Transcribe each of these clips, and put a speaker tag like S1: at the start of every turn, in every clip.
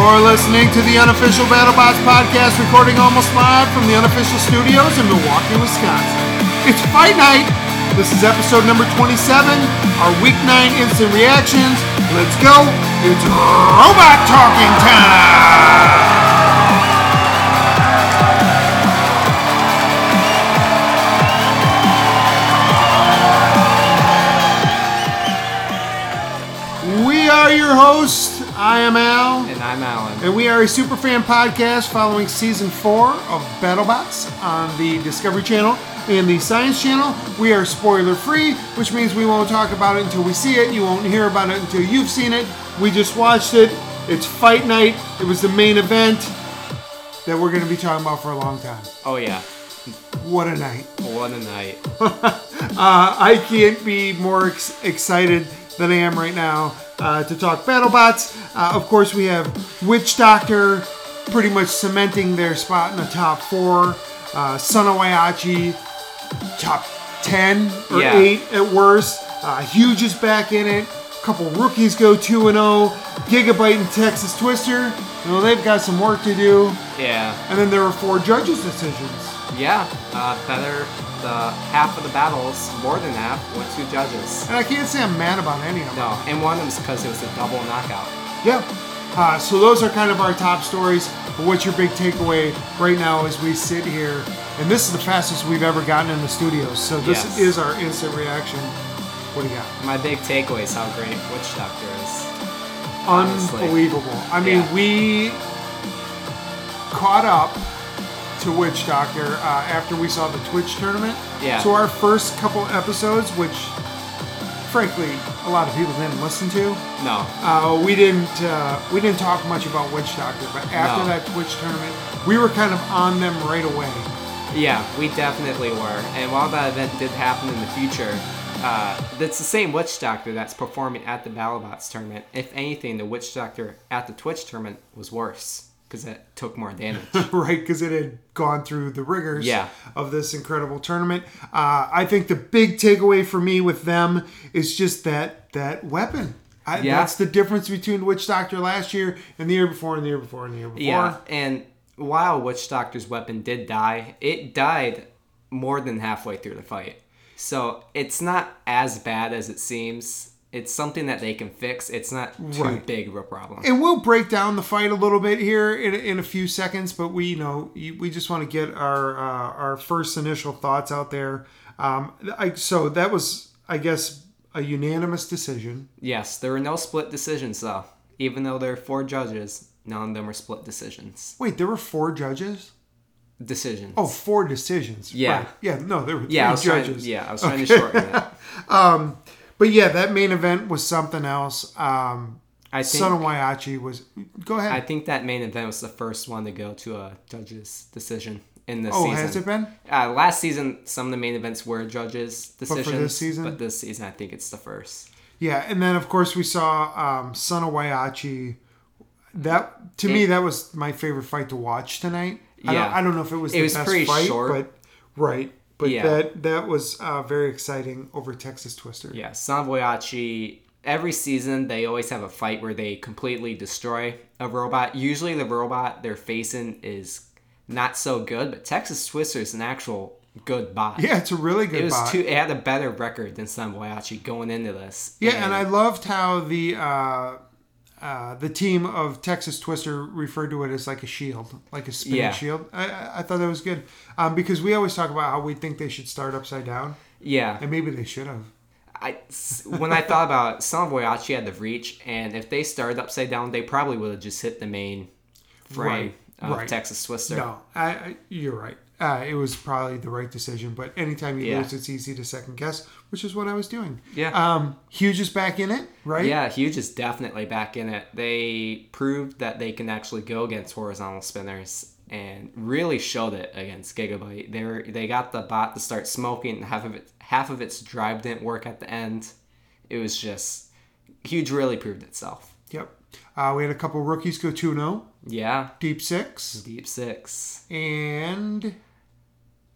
S1: You're listening to the unofficial BattleBots podcast, recording almost live from the unofficial studios in Milwaukee, Wisconsin. It's fight night. This is episode number 27, our week 9 instant reactions. Let's go. It's robot talking time. We are your hosts. I am Al.
S2: And I'm Alan.
S1: And we are a superfan podcast following season four of BattleBots on the Discovery Channel and the Science Channel. We are spoiler free, which means we won't talk about it until we see it. You won't hear about it until you've seen it. We just watched it. It's fight night. It was the main event that we're going to be talking about for a long time.
S2: Oh yeah,
S1: What a night.
S2: what a night.
S1: Uh, I can't be more ex- excited than I am right now uh, to talk BattleBots. Uh, of course, we have Witch Doctor pretty much cementing their spot in the top four. Uh, Son of Whyachi, top 10 or
S2: Yeah.
S1: 8 at worst. Uh, Huge is back in it. A couple rookies go 2 and 0. Gigabyte and Texas Twister. Well, they've got some work to do.
S2: Yeah,
S1: And then there were four judges' decisions.
S2: yeah. Uh, better the half of the battles, more than half, went to judges.
S1: And I can't say I'm mad about any of them.
S2: No, and one of them's because it was a double knockout.
S1: Yeah. Uh, so those are kind of our top stories. But what's your big takeaway right now as we sit here? And this is the fastest we've ever gotten in the studios. So this
S2: Yes.
S1: is our instant reaction. What do you got?
S2: My big takeaway is how great Witch Doctor is. Honestly.
S1: Unbelievable. I mean,
S2: Yeah.
S1: we caught up to Witch Doctor uh, after we saw the Twitch tournament.
S2: Yeah.
S1: So our first couple episodes, which frankly a lot of people didn't listen to,
S2: No,
S1: Uh, we didn't uh, we didn't talk much about Witch Doctor, but after
S2: No.
S1: that Twitch tournament, we were kind of on them right away.
S2: yeah, we definitely were. And while that event did happen in the future, uh, it's the same Witch Doctor that's performing at the BattleBots tournament. If anything, the Witch Doctor at the Twitch tournament was worse because it took more damage.
S1: right? Because it had gone through the rigors
S2: Yeah.
S1: of this incredible tournament. Uh, I think the big takeaway for me with them is just that that weapon. I,
S2: Yeah.
S1: That's the difference between Witch Doctor last year and the year before and the year before and the year before.
S2: Yeah, and while Witch Doctor's weapon did die, it died more than halfway through the fight. So it's not as bad as it seems. It's something that they can fix. It's not too
S1: Right.
S2: big of a problem.
S1: And we'll break down the fight a little bit here in, in a few seconds, but we you know you- we just want to get our uh, our first initial thoughts out there. Um, I, so that was, I guess, a unanimous decision.
S2: yes, there were no split decisions though. Even though there are four judges, none of them were split decisions.
S1: Wait, there were four judges.
S2: Decisions.
S1: Oh, four decisions.
S2: Yeah.
S1: Right. yeah. No, there were
S2: yeah, was trying.
S1: judges.
S2: Yeah, I was trying to shorten it.
S1: But yeah, that main event was something else. Um,
S2: I think.
S1: Son of Whyachi was. Go ahead.
S2: I think that main event was the first one to go to a judge's decision in this
S1: oh,
S2: season.
S1: has it been?
S2: Uh, last season, some of the main events were judges' decisions.
S1: But for this season?
S2: But this season, I think it's the first.
S1: Yeah, and then of course we saw um, Son of Whyachi. That to me, that was my favorite fight to watch tonight. I, don't,
S2: Yeah.
S1: I don't know if it was
S2: It
S1: the
S2: was
S1: best
S2: pretty
S1: fight,
S2: short.
S1: but right. But
S2: Yeah.
S1: that that was uh, very exciting over Texas Twister.
S2: Yeah, Son of Whyachi, every season, they always have a fight where they completely destroy a robot. Usually, the robot they're facing is not so good, but Texas Twister is an actual good bot.
S1: Yeah, it's a really good
S2: It was
S1: bot.
S2: too. It had a better record than Son of Whyachi going into this.
S1: Yeah, and I loved how the uh, uh, the team of Texas Twister referred to it as like a shield, like a spin
S2: Yeah.
S1: shield. I- I, thought that was good um, because we always talk about how we think they should start upside down,
S2: yeah.
S1: and maybe they should have.
S2: I when I thought about it, Son of Whyachi had the reach, and if they started upside down, they probably would have just hit the main frame
S1: Right,
S2: of
S1: right.
S2: Texas Twister.
S1: No, I, I, you're right. Uh, it was probably the right decision, but anytime you
S2: Yeah.
S1: lose, it's easy to second guess, which is what I was doing.
S2: Yeah.
S1: Um, Huge is back in it, right?
S2: Yeah, Huge is definitely back in it. They proved that they can actually go against horizontal spinners and really showed it against Gigabyte. They were, they got the bot to start smoking. and Half of it, half of its drive didn't work at the end. It was just Huge really proved itself.
S1: Yep. Uh, we had a couple rookies go 2 0,
S2: Yeah,
S1: deep six,
S2: deep six,
S1: and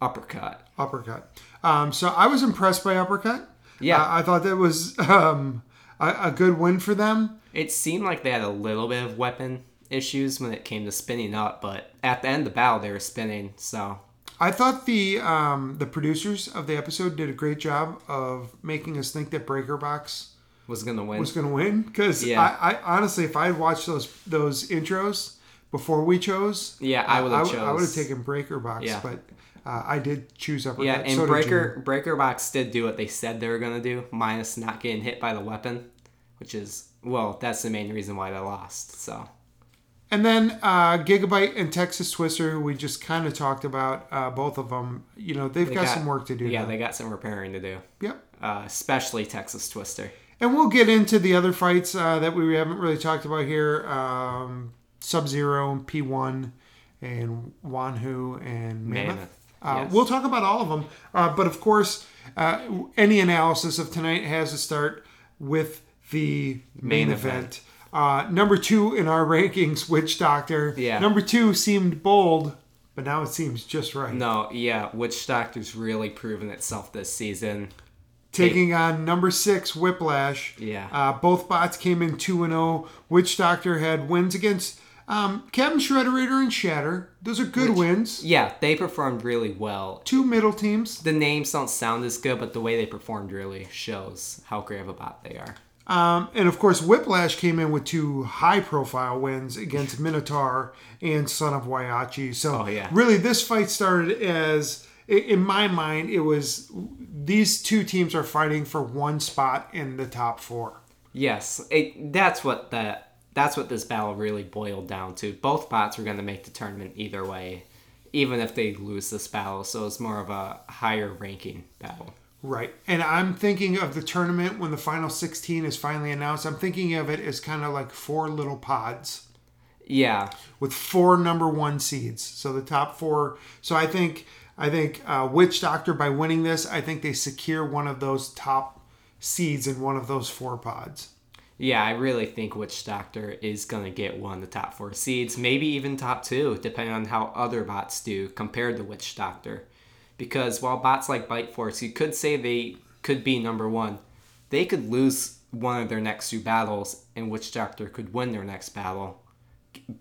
S2: uppercut.
S1: uppercut. Um, so I was impressed by uppercut.
S2: Yeah.
S1: Uh, I thought that was um, a, a good win for them.
S2: It seemed like they had a little bit of weapon issues when it came to spinning up, but at the end of the battle, they were spinning. So
S1: I thought the um, the producers of the episode did a great job of making us think that Breaker Box
S2: was gonna win.
S1: was going to win because
S2: Yeah.
S1: I, I honestly, if I had watched those those intros before we chose,
S2: Yeah, I would've
S1: I,
S2: chose-
S1: would have taken Breaker Box,
S2: Yeah.
S1: but uh, I did choose Uppercut.
S2: yeah, and
S1: so
S2: Breaker. Breaker Box did do what they said they were gonna do, minus not getting hit by the weapon, which is well, that's the main reason why they lost. So
S1: And then uh, Gigabyte and Texas Twister, who we just kind of talked about, uh, both of them. You know, they've
S2: they
S1: got, some work to do.
S2: Yeah,
S1: now.
S2: they got some repairing to do,
S1: Yep.
S2: uh, especially Texas Twister.
S1: And we'll get into the other fights uh, that we haven't really talked about here. Um, Sub Zero, and P1, and Wan Hu, and Mammoth.
S2: Mammoth,
S1: Uh,
S2: yes.
S1: We'll talk about all of them. Uh, but of course, uh, any analysis of tonight has to start with the main,
S2: Main
S1: event.
S2: event.
S1: Uh, number two in our rankings, Witch Doctor.
S2: Yeah.
S1: Number two seemed bold, but now it seems just right.
S2: No, yeah, Witch Doctor's really proven itself this season.
S1: taking on number six Whiplash.
S2: Yeah.
S1: Uh, both bots came in two and zero. Witch Doctor had wins against um, Captain Shredderator and Shatter. Those are good wins.
S2: Yeah, they performed really well.
S1: Two middle teams.
S2: The names don't sound as good, but the way they performed really shows how great of a bot they are.
S1: Um, and of course, Whiplash came in with two high profile wins against Minotaur and Son of Whyachi. So,
S2: Oh, yeah.
S1: really, this fight started as, in my mind, it was these two teams are fighting for one spot in the top four.
S2: Yes, it, that's what the that's what this battle really boiled down to. Both bots were going to make the tournament either way, even if they lose this battle. So it's more of a higher ranking battle.
S1: Right. And I'm thinking of the tournament when the final 16 is finally announced. I'm thinking of it as kind of like four little pods
S2: Yeah,
S1: with four number one seeds. So the top four. So I think I think uh, Witch Doctor by winning this, I think they secure one of those top seeds in one of those four pods.
S2: Yeah, I really think Witch Doctor is going to get one of the top four seeds, maybe even top two, depending on how other bots do compared to Witch Doctor. Because while bots like Bite Force, you could say they could be number one, they could lose one of their next two battles, and Witch Doctor could win their next battle,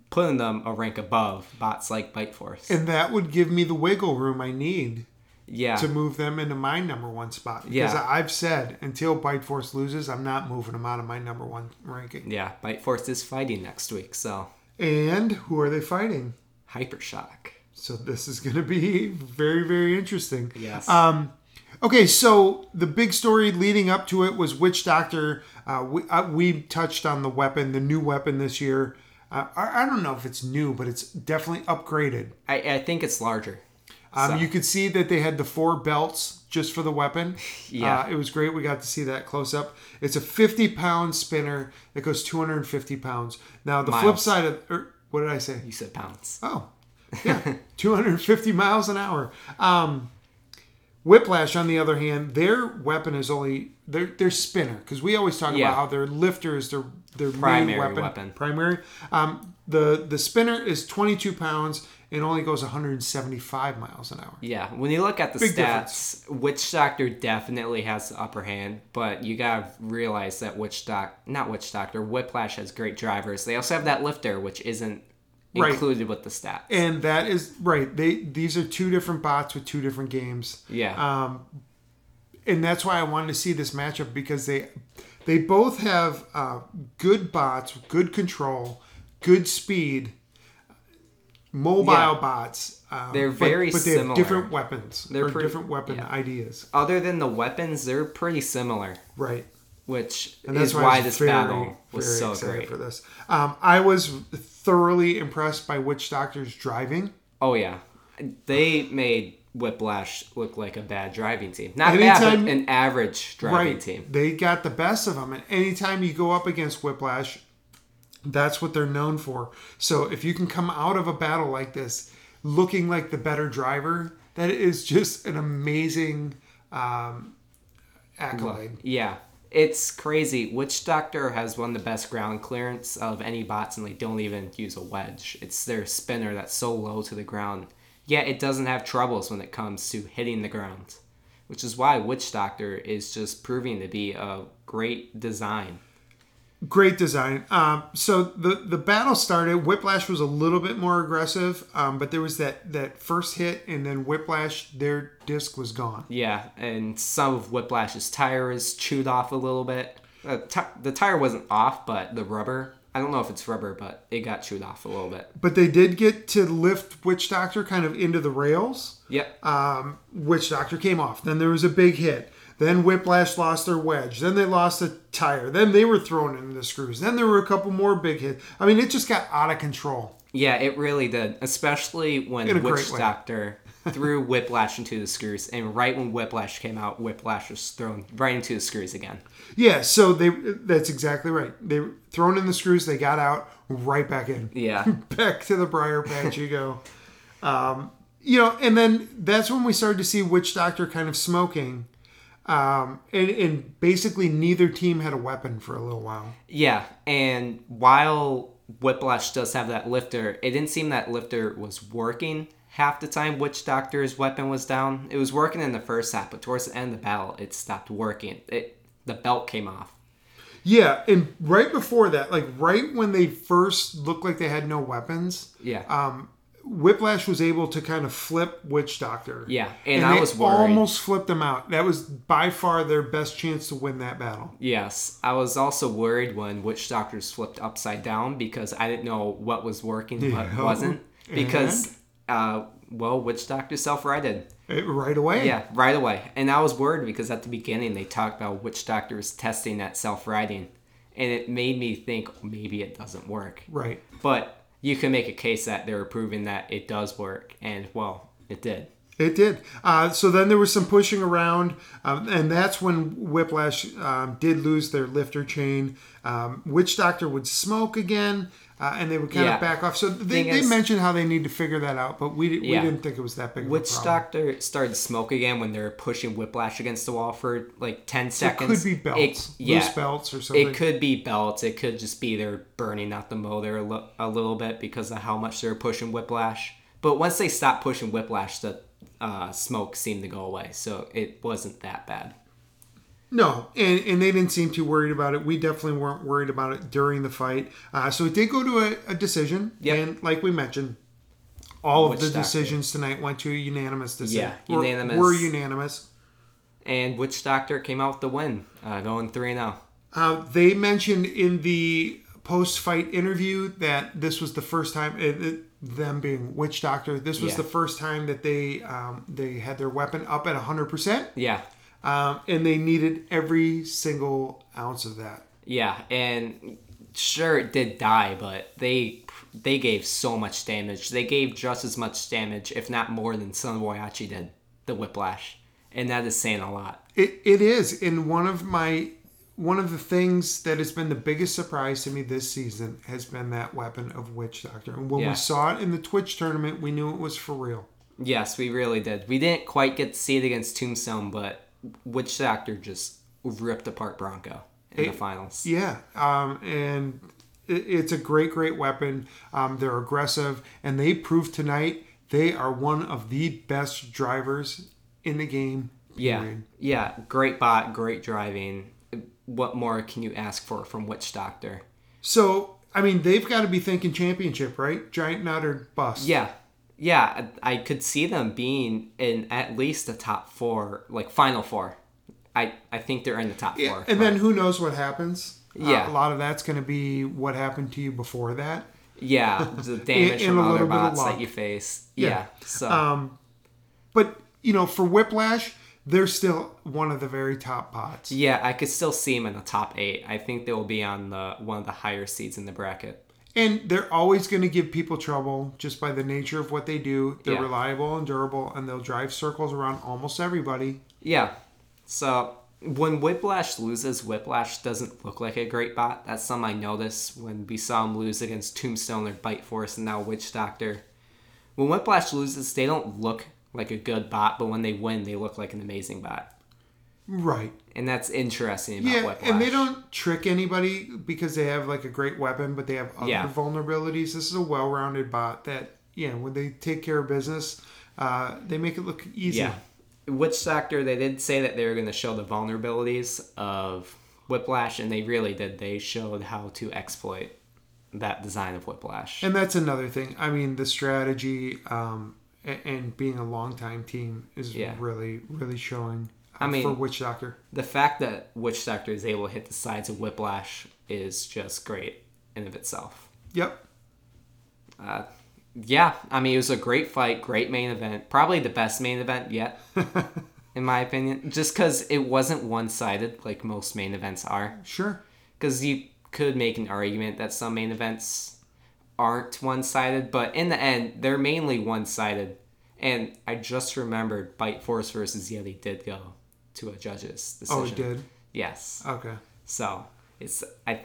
S2: putting them a rank above bots like Bite Force.
S1: And that would give me the wiggle room I need
S2: yeah,
S1: to move them into my number one spot. Because
S2: Yeah.
S1: I've said until Bite Force loses, I'm not moving them out of my number one ranking.
S2: yeah, Bite Force is fighting next week, so
S1: And who are they fighting?
S2: Hypershock.
S1: So this is going to be very, very interesting.
S2: Yes.
S1: Um, okay, so the big story leading up to it was Witch Doctor. Uh, we, uh, we touched on the weapon, the new weapon this year. Uh, I, I don't know if it's new, but it's definitely upgraded.
S2: I, I think it's larger.
S1: Um,
S2: So-
S1: You could see that they had the four belts just for the weapon.
S2: Yeah.
S1: Uh, it was great. We got to see that close up. It's a 50 pound spinner that goes 250 pounds. Now, the flip side of, or what did I say?
S2: You said pounds.
S1: Oh, yeah, 250 miles an hour. Um, Whiplash, on the other hand, their weapon is only their their spinner because we always talk
S2: Yeah.
S1: about how their lifter is their their
S2: Primary
S1: main weapon,
S2: weapon.
S1: primary. Um, the the spinner is 22 pounds and only goes 175 miles an hour.
S2: Yeah, when you look at the
S1: Big
S2: stats, Witch Doctor definitely has the upper hand, but you gotta realize that Witch Doc, not Witch Doctor, Whiplash has great drivers. They also have that lifter, which isn't
S1: Right.
S2: included with the stats.
S1: And that is right. They these are two different bots with two different games.
S2: yeah,
S1: Um, and that's why I wanted to see this matchup because they they both have uh, good bots, good control, good speed, mobile
S2: Yeah.
S1: bots. Um,
S2: They're
S1: but-
S2: very
S1: but, they have
S2: similar.
S1: different weapons.
S2: They're pretty-
S1: different weapon
S2: yeah.
S1: ideas.
S2: other than the weapons, they're pretty similar,
S1: Right.
S2: which
S1: And that's
S2: is
S1: why,
S2: why this
S1: very,
S2: battle was so great.
S1: for this. Um, I was thoroughly impressed by Witch Doctor's driving.
S2: Oh yeah, they made Whiplash look like a bad driving team. Not bad,
S1: Anytime-
S2: but an average driving
S1: right.
S2: team.
S1: They got the best of them. And anytime you go up against Whiplash, that's what they're known for. So if you can come out of a battle like this looking like the better driver, that is just an amazing um, accolade.
S2: Yeah, it's crazy. Witch Doctor has of the best ground clearance of any bots, and they don't even use a wedge. It's their spinner that's so low to the ground. Yet it doesn't have troubles when it comes to hitting the ground, which is why Witch Doctor is just proving to be a great design.
S1: Great design. Um, so the the battle started. Whiplash was a little bit more aggressive, um, but there was that that first hit, and then Whiplash, their disc was gone.
S2: Yeah, and some of Whiplash's tire is chewed off a little bit. Uh, ti the tire wasn't off, but the rubber. I don't know if it's rubber, but it got chewed off a little bit.
S1: But they did get to lift Witch Doctor kind of into the rails.
S2: Yep.
S1: Um, Witch Doctor came off. Then there was a big hit. Then Whiplash lost their wedge. Then they lost a tire. Then they were thrown into the screws. Then there were a couple more big hits. I mean, it just got out of control.
S2: Yeah, it really did. Especially when Witch. Doctor threw Whiplash into the screws, and right when Whiplash came out, Whiplash was thrown right into the screws again.
S1: Yeah, so they that's exactly right. They were thrown in the screws, they got out, right back in.
S2: Yeah.
S1: back to the briar patch you go. Um, you know, and then that's when we started to see Witch Doctor kind of smoking. Um, and, and basically neither team had a weapon for a little while.
S2: Yeah, and while Whiplash does have that lifter, it didn't seem that lifter was working half the time Witch Doctor's weapon was down. It was working in the first half, but towards the end of the battle, it stopped working. It the belt came off.
S1: Yeah, and right before that, like right when they first looked like they had no weapons,
S2: Yeah.
S1: um, Whiplash was able to kind of flip Witch Doctor.
S2: Yeah, and I
S1: they
S2: was worried.
S1: almost flipped them out. That was by far their best chance to win that battle.
S2: Yes, I was also worried when Witch Doctors flipped upside down because I didn't know what was working, what
S1: Yeah.
S2: wasn't. Because, uh, well, Witch Doctor self-righted.
S1: It- right away.
S2: Yeah, right away. And I was worried because at the beginning they talked about Witch Doctors testing that self-righting, and it made me think maybe it doesn't work.
S1: Right.
S2: But you can make a case that they were proving that it does work, and well, it did.
S1: It did. Uh, so then there was some pushing around, um, and that's when Whiplash um, did lose their lifter chain. Um, Witch Doctor would smoke again, uh, and they would kind
S2: Yeah.
S1: of back off. So they,
S2: Thing
S1: they
S2: is-
S1: mentioned how they need to figure that out, but we, we
S2: Yeah.
S1: didn't think it was that big of
S2: Witch
S1: a problem.
S2: Doctor started to smoke again when they were pushing Whiplash against the wall for like 10 seconds.
S1: It could be belts,
S2: It- yeah.
S1: loose belts or something.
S2: It could be belts. It could just be they're burning out the motor a, li- a little bit because of how much they're pushing Whiplash. But once they stopped pushing Whiplash, the uh, smoke seemed to go away. So it wasn't that bad.
S1: No, and, and they didn't seem too worried about it. We definitely weren't worried about it during the fight. Uh, so it did go to a, a decision.
S2: Yep.
S1: And like we mentioned, all of the decisions tonight went to a unanimous decision.
S2: Yeah,
S1: Were-
S2: unanimous.
S1: Were unanimous.
S2: And Witch Doctor came out with the win, uh, going 3 0.
S1: Uh, they mentioned in the post-fight interview that this was the first time, uh, uh, them being Witch Doctor, this was
S2: Yeah.
S1: the first time that they um, they had their weapon up at 100%,
S2: Yeah.
S1: Um, and they needed every single ounce of that.
S2: Yeah, and sure it did die, but they they gave so much damage. They gave just as much damage, if not more, than Son of Whyachi did. The Whiplash, and that is saying a lot.
S1: It, it is, and one of my one of the things that has been the biggest surprise to me this season has been that weapon of Witch Doctor. And when
S2: Yeah.
S1: we saw it in the Twitch tournament, we knew it was for real.
S2: Yes, we really did. We didn't quite get to see it against Tombstone, but Witch Doctor just ripped apart Bronco in the finals.
S1: Yeah, um, and it, it's a great, great weapon. Um, they're aggressive, and they proved tonight they are one of the best drivers in the game.
S2: Yeah,
S1: period.
S2: yeah, great bot, great driving. What more can you ask for from Witch Doctor?
S1: So, I mean, they've got to be thinking championship, right? Giant nut or bust.
S2: Yeah, yeah, I could see them being in at least the top four, like final four. I I think they're in the top
S1: Yeah,
S2: four.
S1: and then who knows what happens? Uh,
S2: Yeah.
S1: a lot of that's going to be what happened to you before that.
S2: yeah, the damage
S1: and
S2: from other
S1: little bit of
S2: bots that you face.
S1: Yeah.
S2: Yeah, so
S1: Um, but you know, for Whiplash, they're still one of the very top bots.
S2: yeah, I could still see them in the top eight. I think they will be on the one of the higher seeds in the bracket.
S1: And they're always going to give people trouble just by the nature of what they do. They're
S2: Yeah.
S1: reliable and durable, and they'll drive circles around almost everybody.
S2: Yeah, so when Whiplash loses, Whiplash doesn't look like a great bot. That's something I noticed when we saw him lose against Tombstone or Bite Force and now Witch Doctor. When Whiplash loses, they don't look like a good bot, but when they win, they look like an amazing bot.
S1: Right.
S2: And that's interesting about
S1: Yeah,
S2: Whiplash.
S1: and they don't trick anybody because they have like a great weapon, but they have other
S2: Yeah.
S1: vulnerabilities. This is a well-rounded bot that, yeah, when they take care of business, uh, they make it look easy.
S2: Yeah. Witch Doctor, they did say that they were going to show the vulnerabilities of Whiplash, and they really did. They showed how to exploit that design of Whiplash.
S1: And that's another thing. I mean, the strategy um, and, and being a long time team is
S2: Yeah.
S1: really, really showing.
S2: I mean-
S1: for Witch Doctor.
S2: the fact that Witch Doctor is able to hit the sides of Whiplash is just great in of itself.
S1: Yep.
S2: Uh, yeah, I mean, it was a great fight, great main event. Probably the best main event yet, in my opinion. Just because it wasn't one sided like most main events are.
S1: Sure.
S2: Because you could make an argument that some main events aren't one sided, but in the end, they're mainly one sided. And I just remembered Bite Force versus Yeti did go to a judge's decision.
S1: Oh, it did.
S2: Yes.
S1: Okay.
S2: So it's I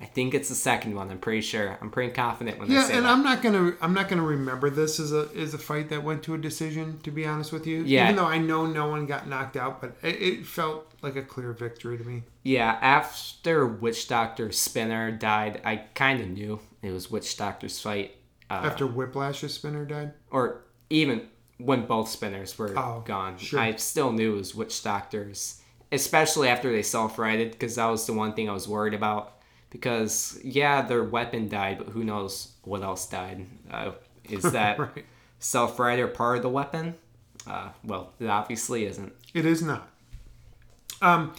S2: I think it's the second one. I'm pretty sure. I'm pretty confident when
S1: Yeah,
S2: say
S1: and
S2: that.
S1: I'm not gonna I'm not gonna remember this as a as a fight that went to a decision. To be honest with you,
S2: Yeah.
S1: Even though I know no one got knocked out, but it, it felt like a clear victory to me.
S2: Yeah, after Witch Doctor Spinner died, I kind of knew it was Witch Doctor's fight. Uh,
S1: After Whiplash's spinner died.
S2: or even when both spinners were
S1: Oh,
S2: gone,
S1: sure.
S2: I still knew it was Witch Doctor's. Especially after they self-righted, because that was the one thing I was worried about. Because yeah, their weapon died, but who knows what else died? Uh, is that
S1: Right.
S2: self-rider part of the weapon? Uh, well, it obviously isn't.
S1: It is not. Um,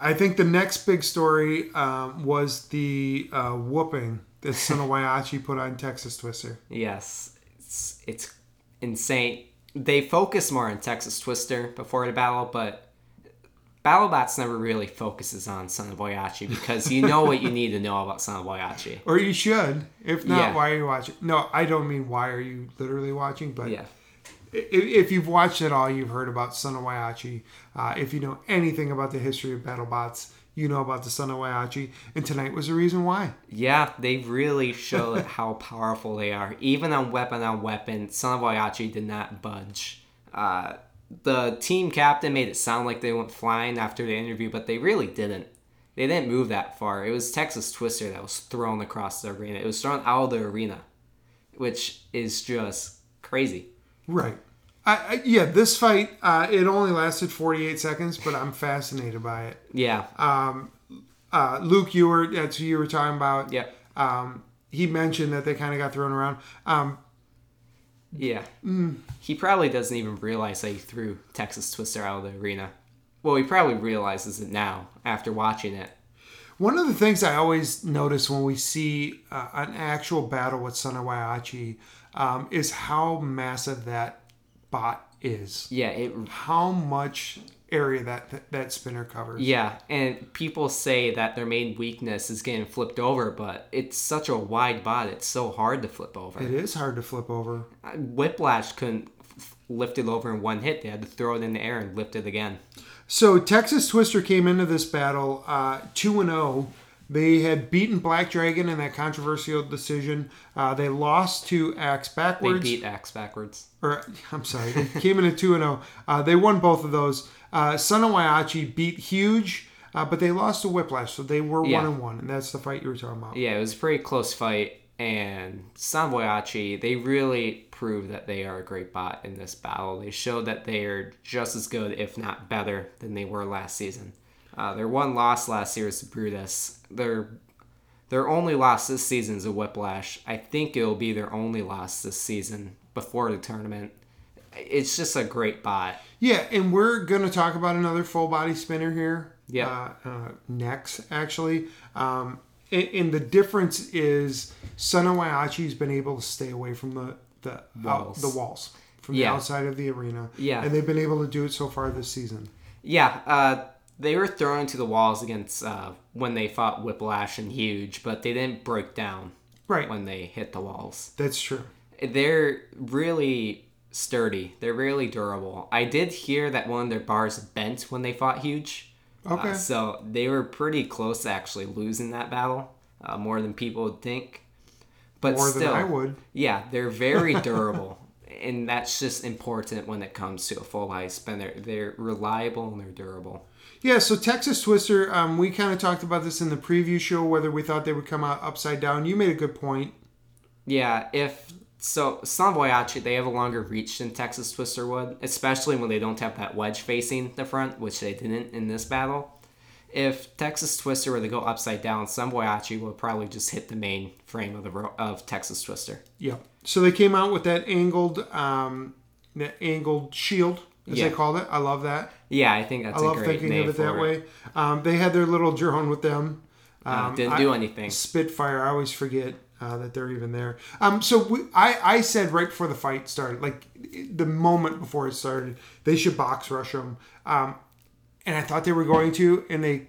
S1: I think the next big story um, was the uh, whooping that Son of Whyachi put on Texas Twister.
S2: Yes, it's it's insane. They focus more on Texas Twister before the battle, but BattleBots never really focuses on Son of Whyachi because you know what you need to know about Son of Whyachi.
S1: Or you should. If not,
S2: Yeah.
S1: why are you watching? No, I don't mean why are you literally watching, but
S2: Yeah,
S1: if, if you've watched it all, you've heard about Son of Whyachi. Uh, if you know anything about the history of BattleBots, you know about the Son of Whyachi. And tonight was the reason why.
S2: yeah, they really showed how powerful they are. Even on weapon on weapon, Son of Whyachi did not budge. Uh, the team captain made it sound like they went flying after the interview, but they really didn't. They didn't move that far. It was Texas Twister that was thrown across the arena. It was thrown out of the arena, which is just crazy.
S1: Right. I, I, yeah, this fight, uh, it only lasted 48 seconds, but I'm fascinated by it.
S2: Yeah.
S1: Uh, Luke Ewert, that's who you were talking about.
S2: yeah.
S1: Um, he mentioned that they kind of got thrown around. Um,
S2: Yeah. He probably doesn't even realize that he threw Texas Twister out of the arena. Well, he probably realizes it now after watching it.
S1: One of the things I always notice when we see uh, an actual battle with Son Whyachi um, is how massive that bot is.
S2: Yeah, it
S1: How much area that that, that spinner covers.
S2: yeah, and people say that their main weakness is getting flipped over, but it's such a wide bot, it's so hard to flip over.
S1: It is hard to flip over.
S2: Uh, Whiplash couldn't lift it over in one hit. They had to throw it in the air and lift it again.
S1: So Texas Twister came into this battle uh, two and zero. They had beaten Black Dragon in that controversial decision. Uh, they lost to Axe Backwards.
S2: They beat Axe backwards.
S1: or I'm sorry, they came in a two and zero. Uh, They won both of those. Uh, Son of Whyachi beat Huge, uh, but they lost to Whiplash, so they were
S2: Yeah.
S1: one and one, and that's the fight you were talking about.
S2: Yeah, it was a pretty close fight, and Son of Whyachi, they really proved that they are a great bot in this battle. They showed that they are just as good, if not better, than they were last season. Uh, their one loss last year was to Brutus. Their their only loss this season is a Whiplash. I think it'll be their only loss this season before the tournament. It's just a great bot.
S1: Yeah, and we're gonna talk about another full body spinner here.
S2: Yep.
S1: Uh, uh, next, actually, um, and, and the difference is Son Whyachi's been able to stay away from the the
S2: Walls.
S1: The walls from
S2: Yeah.
S1: the outside of the arena.
S2: Yeah.
S1: and they've been able to do it so far this season.
S2: Yeah, uh, they were thrown to the walls against uh, when they fought Whiplash and Huge, but they didn't break down
S1: Right,
S2: when they hit the walls.
S1: that's true.
S2: They're really sturdy. They're really durable. I did hear that one of their bars bent when they fought Huge.
S1: Okay.
S2: Uh, so they were pretty close to actually losing that battle, uh, more than people would think. But
S1: More
S2: still,
S1: than I would.
S2: yeah, they're very durable. and that's just important when it comes to a full high spinner. They're reliable and they're durable.
S1: Yeah, so Texas Twister, um, we kind of talked about this in the preview show whether we thought they would come out upside down. You made a good point.
S2: Yeah, if so, Boyachi, they have a longer reach than Texas Twister would, especially when they don't have that wedge facing the front, which they didn't in this battle. If Texas Twister were to go upside down, Son of Whyachi would probably just hit the main frame of the ro- of Texas Twister.
S1: Yep. So they came out with that angled, um, that angled shield, as
S2: Yeah.
S1: they called it. I love that.
S2: Yeah, I think that's
S1: I love thinking of it that way. Um, they had their little drone with them.
S2: Uh,
S1: Um,
S2: didn't
S1: I-
S2: do anything.
S1: Spitfire. I always forget uh, that they're even there. Um, so we, I, I said right before the fight started, like the moment before it started, they should box rush them. Um, and I thought they were going to, and they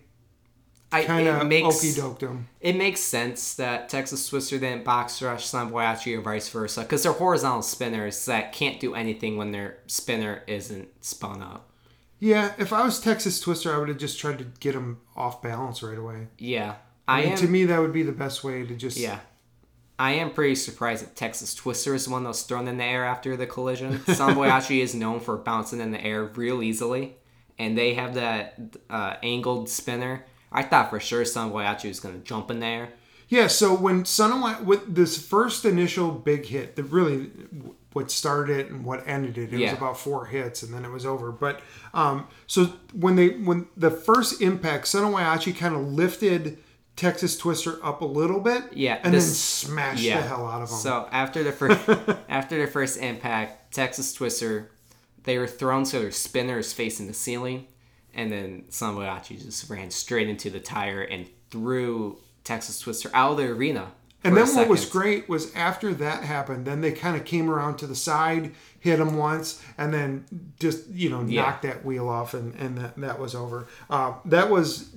S2: I,
S1: kind of
S2: it makes
S1: okey doked them.
S2: it makes sense that Texas Twister didn't box rush Son of Whyachi or vice versa because they're horizontal spinners that can't do anything when their spinner isn't spun up.
S1: Yeah, if I was Texas Twister, I would have just tried to get them off balance right away.
S2: Yeah, I
S1: And
S2: am.
S1: to me, that would be the best way to just.
S2: Yeah. I am pretty surprised that Texas Twister is the one that was thrown in the air after the collision. Son of Whyachi is known for bouncing in the air real easily, and they have that uh, angled spinner. I thought for sure Son of Whyachi was going to jump in there.
S1: Yeah, so when Son with this first initial big hit, that really what started it and what ended it, it
S2: Yeah.
S1: was about four hits and then it was over. But um, so when they when the first impact, Son of Whyachi kind of lifted Texas Twister up a little bit,
S2: Yeah,
S1: and
S2: this-
S1: then smashed
S2: yeah.
S1: the hell out of him.
S2: So after the first after the first impact, Texas Twister, they were thrown so their spinner is facing the ceiling, and then Son of Whyachi just ran straight into the tire and threw Texas Twister out of the arena.
S1: And then what was great was after that happened, then they kind of came around to the side, hit him once, and then just you know
S2: Yeah.
S1: knocked that wheel off, and and that that was over. Uh, that was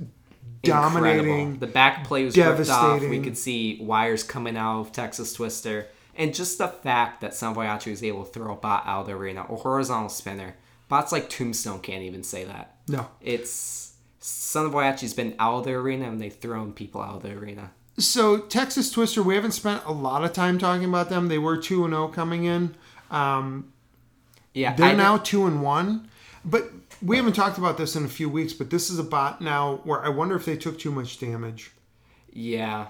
S2: Incredible.
S1: dominating.
S2: The back play was ripped off. We
S1: Devastating.
S2: could see wires coming out of Texas Twister. And just the fact that Son of Whyachi was able to throw a bot out of the arena, a horizontal spinner. Bots like Tombstone can't even say that.
S1: No,
S2: It's Son of Whyachi's been out of the arena and they've thrown people out of the arena.
S1: So Texas Twister, we haven't spent a lot of time talking about them. They were two and zero coming in.
S2: Um, yeah,
S1: They're
S2: I
S1: now two and one, but we haven't talked about this in a few weeks. But this is a bot now where I wonder if they took too much damage.
S2: Yeah.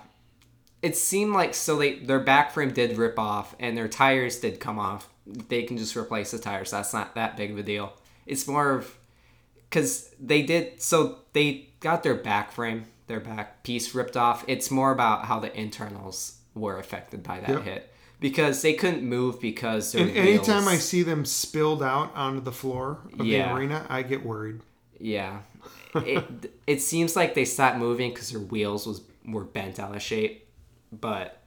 S2: It seemed like so they their back frame did rip off and their tires did come off. They can just replace the tires. That's not that big of a deal. It's more of cuz they did so they got their back frame, their back piece ripped off. It's more about how the internals were affected by that
S1: Yep.
S2: hit because they couldn't move because their
S1: And anytime I see them spilled out onto the floor of
S2: Yeah.
S1: the arena, I get worried.
S2: Yeah. it it seems like they stopped moving because their wheels was were bent out of shape, but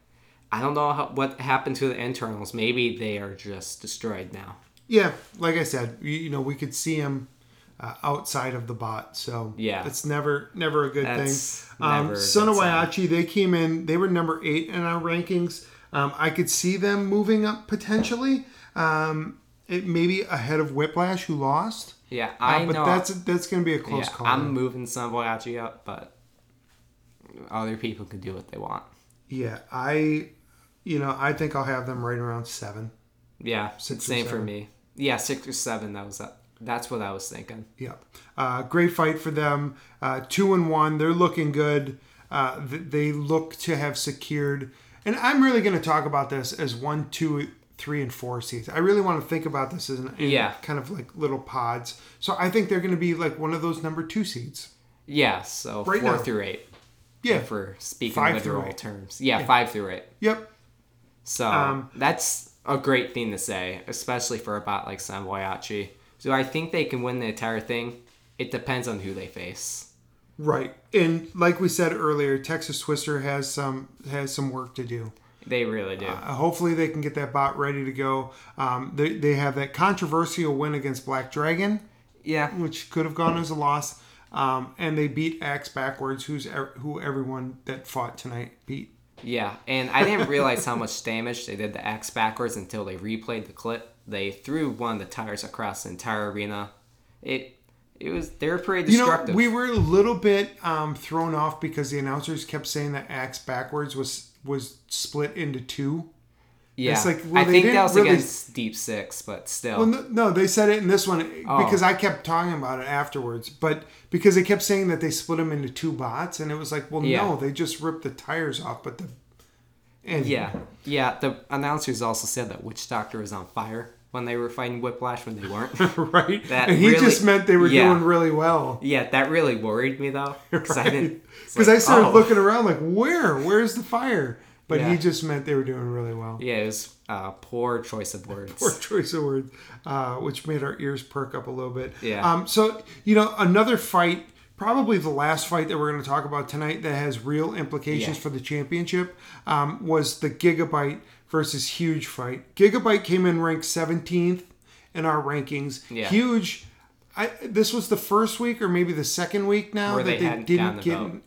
S2: I don't know how, what happened to the internals. Maybe they are just destroyed now.
S1: Yeah, like I said, you, you know, we could see them uh, outside of the bot, so
S2: Yeah.
S1: it's never never a good
S2: That's
S1: thing. Um,
S2: a good
S1: Son of Whyachi, they came in, they were number eight in our rankings. Um, I could see them moving up potentially, um, it maybe ahead of Whiplash, who lost.
S2: Yeah,
S1: Uh,
S2: I
S1: but
S2: know.
S1: that's that's going to be a close
S2: yeah,
S1: call.
S2: I'm moving Son of Whyachi up, but other people can do what they want.
S1: Yeah, I, you know, I think I'll have them right around seven.
S2: Yeah,
S1: Six
S2: same for me. Yeah, six or seven. That was that. That's what I was thinking.
S1: Yeah, uh, great fight for them. Uh, two and one, they're looking good. Uh, th- they look to have secured, and I'm really going to talk about this as one, two, three, and four seeds. I really want to think about this as in
S2: Yeah.
S1: kind of like little pods. So I think they're going to be like one of those number two seeds.
S2: Yeah, so
S1: Right
S2: four
S1: now.
S2: through eight.
S1: Yeah.
S2: For speaking
S1: Five
S2: literal terms. Yeah, five through eight.
S1: Yep.
S2: So
S1: Um,
S2: that's a great thing to say, especially for a bot like Son of Whyachi. So I think they can win the entire thing? It depends on who they face.
S1: Right. And like we said earlier, Texas Twister has some has some work to do.
S2: They really do.
S1: Uh, hopefully they can get that bot ready to go. Um, they, they have that controversial win against Black Dragon.
S2: yeah.
S1: which could have gone as a loss. Um, and they beat Axe backwards, who's who everyone that fought tonight beat.
S2: Yeah. And I didn't realize how much damage they did the axe backwards until they replayed the clip. They threw one of the tires across the entire arena. It it was they were pretty destructive.
S1: You know, we were a little bit um, thrown off because the announcers kept saying that Axe backwards was was split into two.
S2: Yeah.
S1: it's like, well,
S2: I think that was
S1: really-
S2: against Deep Six, but still.
S1: Well, no, no, they said it in this one
S2: Oh.
S1: because I kept talking about it afterwards. But because they kept saying that they split them into two bots, and it was like, well,
S2: Yeah.
S1: no, they just ripped the tires off. But the and
S2: Yeah, yeah. The announcers also said that Witch Doctor was on fire, when they were fighting Whiplash when they weren't.
S1: right?
S2: That
S1: and he
S2: really-
S1: just meant they were
S2: yeah.
S1: doing really well.
S2: yeah, that really worried me though, because I didn't.
S1: Because
S2: like,
S1: I started
S2: oh.
S1: looking around like, where? Where's the fire? But he just meant they were doing really well.
S2: Yeah, it was uh, poor choice of words.
S1: Poor choice of words, uh, which made our ears perk up a little bit.
S2: Yeah.
S1: Um, so, you know, another fight, probably the last fight that we're going to talk about tonight that has real implications
S2: Yeah.
S1: for the championship um, was the Gigabyte versus Huge fight. Gigabyte came in ranked 17th in our rankings.
S2: Yeah.
S1: Huge. I, this was the first week or maybe the second week now
S2: Where
S1: that
S2: they
S1: they, didn't get
S2: vote.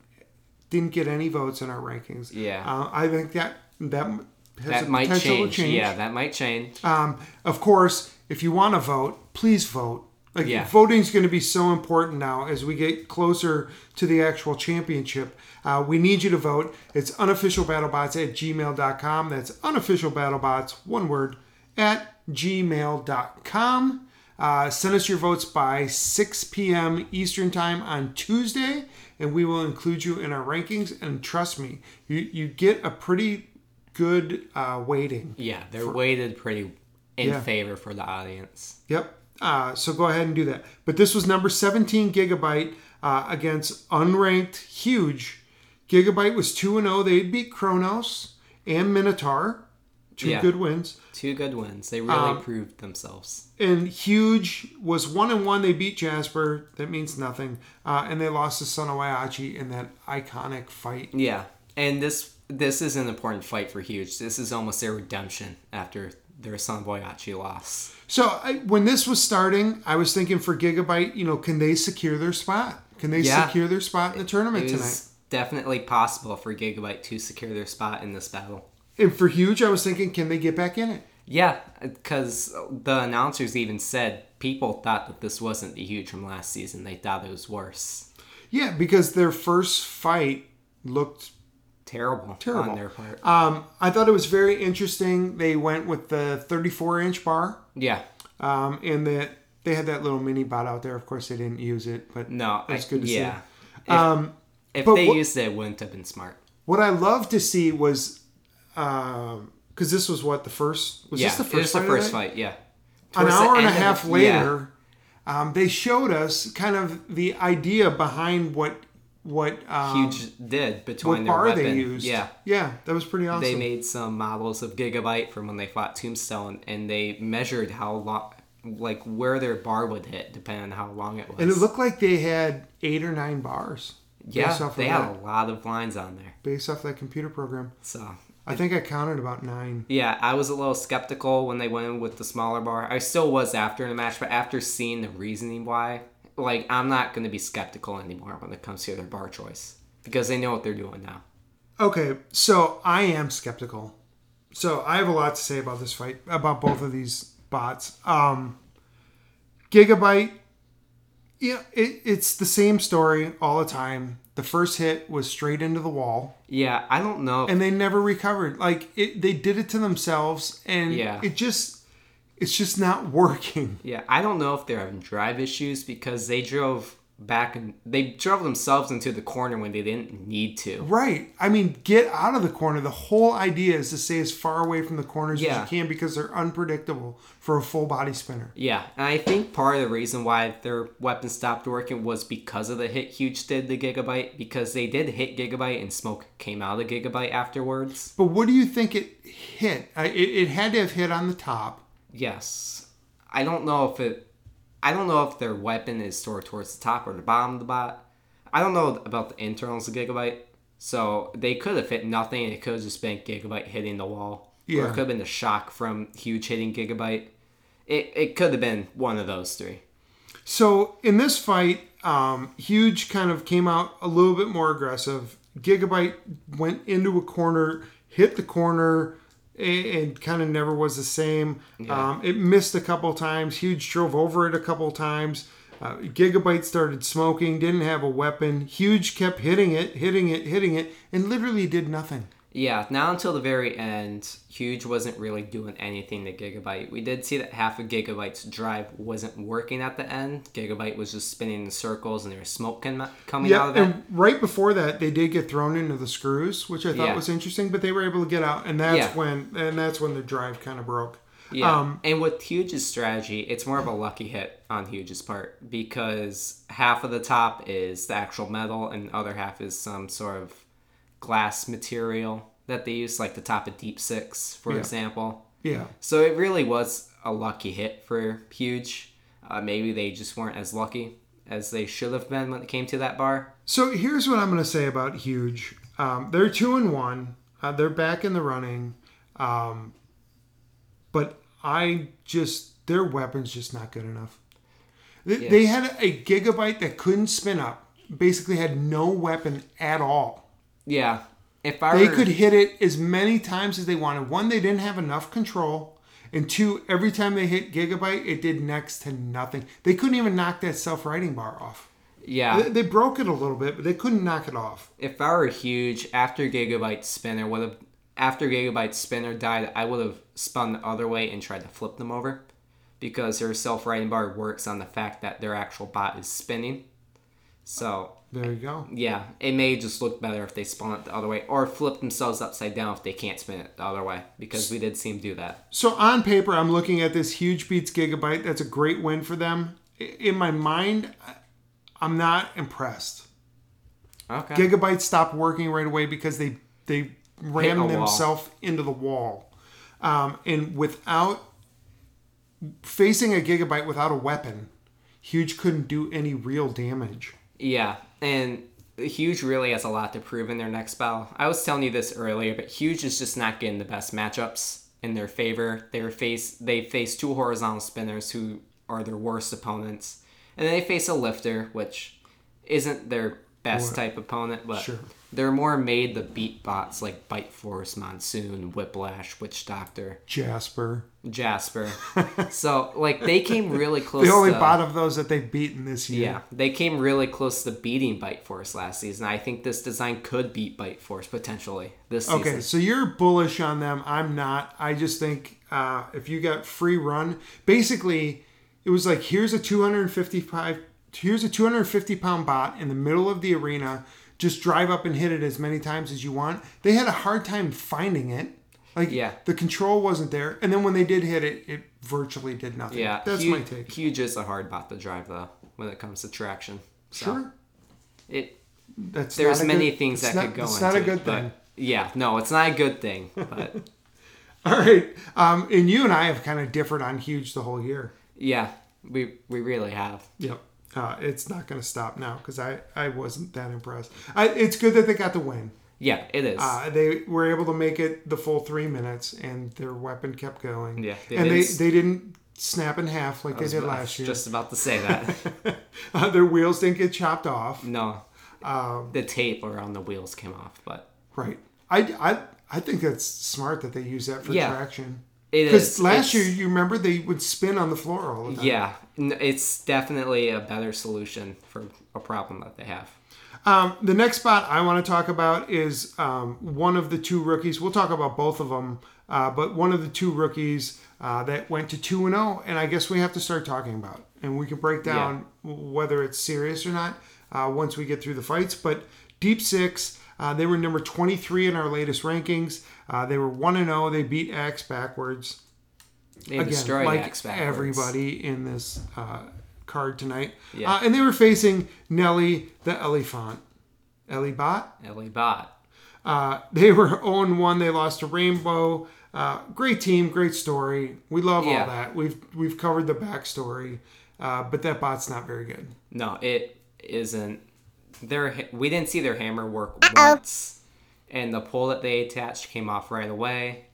S1: Didn't get any votes in our rankings.
S2: Yeah.
S1: Uh, I think that that has
S2: that
S1: a
S2: might
S1: potential
S2: change.
S1: change.
S2: Yeah, that might change.
S1: Um, of course, if you want to vote, please vote. Like
S2: Yeah.
S1: voting is going to be so important now as we get closer to the actual championship. Uh, we need you to vote. It's unofficialbattlebots at gmail.com. That's unofficialbattlebots, one word, at gmail.com. Uh, send us your votes by 6 p.m. Eastern Time on Tuesday, and we will include you in our rankings. And trust me, you, you get a pretty good uh, weighting.
S2: Yeah, they're weighted pretty in
S1: Yeah.
S2: favor for the audience.
S1: Yep. Uh, so go ahead and do that. But this was number 17 Gigabyte uh, against unranked huge. Gigabyte was 2 0. They beat Kronos and Minotaur. Two
S2: Yeah.
S1: good wins.
S2: Two good wins. They really
S1: Um,
S2: proved themselves.
S1: And Huge was 1 and 1. They beat Jasper. That means nothing. Uh, and they lost to Son of Whyachi in that iconic fight.
S2: Yeah, and this this is an important fight for Huge. This is almost their redemption after their Son Boyachi loss.
S1: So I, when this was starting, I was thinking for Gigabyte, you know, can they secure their spot? Can they
S2: Yeah.
S1: secure their spot in the tournament tonight?
S2: definitely possible for Gigabyte to secure their spot in this battle.
S1: And for Huge, I was thinking, can they get back in it?
S2: Yeah, because the announcers even said people thought that this wasn't the Huge from last season. They thought it was worse.
S1: Yeah, because their first fight looked.
S2: Terrible,
S1: Terrible.
S2: on their part.
S1: Um, I thought it was very interesting. They went with the 34 inch bar,
S2: yeah,
S1: um, and that they had that little mini bot out there. Of course, they didn't use it, but
S2: no,
S1: that's good to
S2: yeah.
S1: see.
S2: If,
S1: Um,
S2: if they
S1: what-
S2: used it, it wouldn't have been smart.
S1: what I love to see was because this was what the first was
S2: yeah,
S1: this the first
S2: the
S1: fight of
S2: first fight. Yeah,
S1: An
S2: Towards the
S1: hour and a half
S2: the- yeah.
S1: later, um, they showed us kind of the idea behind what what um,
S2: Huge did
S1: what
S2: between their
S1: bar
S2: weapon.
S1: they used.
S2: Yeah,
S1: yeah, that was pretty awesome.
S2: they made some models of Gigabyte from when they fought Tombstone, and they measured how long, like where their bar would hit, depending on how long it was.
S1: And it looked like they had eight or nine bars.
S2: yeah, they had
S1: that,
S2: a lot of lines on there.
S1: based off that computer program.
S2: So
S1: I think I counted about nine.
S2: yeah, I was a little skeptical when they went in with the smaller bar. I still was after the match, but after seeing the reasoning why, like I'm not going to be skeptical anymore when it comes to their bar choice because they know what they're doing now.
S1: Okay, so I am skeptical. So I have a lot to say about this fight, about both of these bots. Um, Gigabyte, yeah, it, it's the same story all the time. The first hit was straight into the wall,
S2: Yeah, I don't know.
S1: and they never recovered. Like it, they did it to themselves, and
S2: Yeah.
S1: it just, it's just not working.
S2: Yeah, I don't know if they're having drive issues because they drove back and they drove themselves into the corner when they didn't need to.
S1: Right. I mean, get out of the corner. The whole idea is to stay as far away from the corners
S2: Yeah.
S1: as you can because they're unpredictable for a full body spinner.
S2: Yeah, and I think part of the reason why their weapon stopped working was because of the hit Huge did the Gigabyte because they did hit Gigabyte and smoke came out of the Gigabyte afterwards.
S1: But what do you think it hit? It, it had to have hit on the top.
S2: Yes, I don't know if it. I don't know if their weapon is stored towards the top or the bottom of the bot. I don't know about the internals of Gigabyte. So they could have hit nothing. It could have just been Gigabyte hitting the wall. Or
S1: Yeah.
S2: it could have been the shock from Huge hitting Gigabyte. It, it could have been one of those three.
S1: So in this fight, um, Huge kind of came out a little bit more aggressive. Gigabyte went into a corner, hit the corner, and, and kind of never was the same. Um, it missed a couple times. Huge drove over it a couple times. Uh, Gigabyte started smoking, didn't have a weapon. Huge kept hitting it, hitting it, hitting it, and literally did nothing.
S2: Yeah, not until the very end, Huge wasn't really doing anything to Gigabyte. We did see that half of Gigabyte's drive wasn't working at the end. Gigabyte was just spinning in circles and there was smoke com- coming out of it.
S1: and right before that, they did get thrown into the screws, which I thought
S2: Yeah.
S1: was interesting. But they were able to get out, and that's
S2: Yeah.
S1: when and that's when the drive kind of broke.
S2: Yeah,
S1: Um,
S2: and with Huge's strategy, it's more of a lucky hit on Huge's part because half of the top is the actual metal, and the other half is some sort of glass material that they use, like the top of Deep Six, for
S1: Yeah.
S2: example.
S1: yeah.
S2: So it really was a lucky hit for Huge. Uh, maybe they just weren't as lucky as they should have been when it came to that bar.
S1: So here's what I'm going to say about Huge. Um, they're two and one. Uh, they're back in the running, um, but I just their weapon's just not good enough. They,
S2: Yeah.
S1: they had a gigabyte that couldn't spin up. Basically, had no weapon at all.
S2: Yeah, if I
S1: They
S2: were,
S1: could hit it as many times as they wanted. One, they didn't have enough control. And two, every time they hit Gigabyte, it did next to nothing. They couldn't even knock that self righting bar off.
S2: yeah,
S1: They, they broke it a little bit, but they couldn't knock it off.
S2: if I were huge after Gigabyte Spinner would have after Gigabyte Spinner died, I would have spun the other way and tried to flip them over because their self-righting bar works on the fact that their actual bot is spinning. So
S1: There you go.
S2: yeah, it may just look better if they spun it the other way or flip themselves upside down if they can't spin it the other way because we did see them do that.
S1: So on paper, I'm looking at this huge beats Gigabyte. That's a great win for them. In my mind, I'm not impressed.
S2: Okay.
S1: Gigabyte stopped working right away because they they
S2: wall.
S1: themselves into the wall, um, and without facing a Gigabyte without a weapon, Huge couldn't do any real damage.
S2: Yeah, and Huge really has a lot to prove in their next battle. I was telling you this earlier, but Huge is just not getting the best matchups in their favor. They face they face two horizontal spinners who are their worst opponents, and then they face a lifter, which isn't their best
S1: Or-
S2: type opponent, but
S1: Sure.
S2: They're more made the beat bots like Bite Force, Monsoon, Whiplash, Witch Doctor,
S1: Jasper,
S2: Jasper. so like they came really close.
S1: the only
S2: to,
S1: bot of those that they've beaten this year.
S2: yeah, they came really close to beating Bite Force last season. I think this design could beat Bite Force potentially this season.
S1: Okay, so you're bullish on them. I'm not. I just think uh, if you got free run, basically, it was like here's a 255, here's a 250 pound bot in the middle of the arena. Just drive up and hit it as many times as you want. They had a hard time finding it. Like
S2: Yeah.
S1: the control wasn't there, and then when they did hit it, it virtually did nothing.
S2: Yeah,
S1: that's
S2: huge,
S1: my take.
S2: Huge is a hard bot to drive though when it comes to traction. So
S1: Sure,
S2: It
S1: that's
S2: there's many
S1: good-
S2: things that
S1: not-
S2: could go
S1: It's not a good
S2: but-
S1: thing.
S2: Yeah, no, it's not a good thing. But
S1: All right, um, and you and I have kind of differed on huge the whole year.
S2: yeah, we we really have.
S1: Yep. Uh, it's not going to stop now because I, I wasn't that impressed. I, it's good that they got the win.
S2: Yeah, it is.
S1: Uh, they were able to make it the full three minutes, and their weapon kept going.
S2: Yeah, they
S1: and they,
S2: didn't
S1: they didn't snap in half like
S2: I
S1: they did last year.
S2: Just about to say that.
S1: Uh, their wheels didn't get chopped off.
S2: no,
S1: Um,
S2: the tape around the wheels came off, but
S1: Right. I, I, I think that's smart that they use that for
S2: Yeah.
S1: traction.
S2: It
S1: Because last
S2: It's-
S1: year, you remember they would spin on the floor all the time.
S2: Yeah, it's definitely a better solution for a problem that they have.
S1: Um, the next spot I want to talk about is um, one of the two rookies. We'll talk about both of them, uh, but one of the two rookies uh, that went to two and zero, and I guess we have to start talking about, and we can break down whether it's serious or not uh, once we get through the fights. But Deep Six, uh, they were number twenty three in our latest rankings. Uh, they were one and zero. They beat Axe backwards
S2: They
S1: again,
S2: destroyed
S1: like
S2: Axe backwards.
S1: everybody in this uh, card tonight.
S2: Yeah.
S1: Uh, and they were facing Nelly the Elephant. Ellie Bot.
S2: Ellie Bot.
S1: Uh, they were 0 1. They lost to Rainbow. Uh, great team, great story. We love
S2: Yeah.
S1: all that. We've we've covered the backstory, uh, but that bot's not very good.
S2: No, it isn't. Their we didn't see their hammer work once, and the pole that they attached came off right away,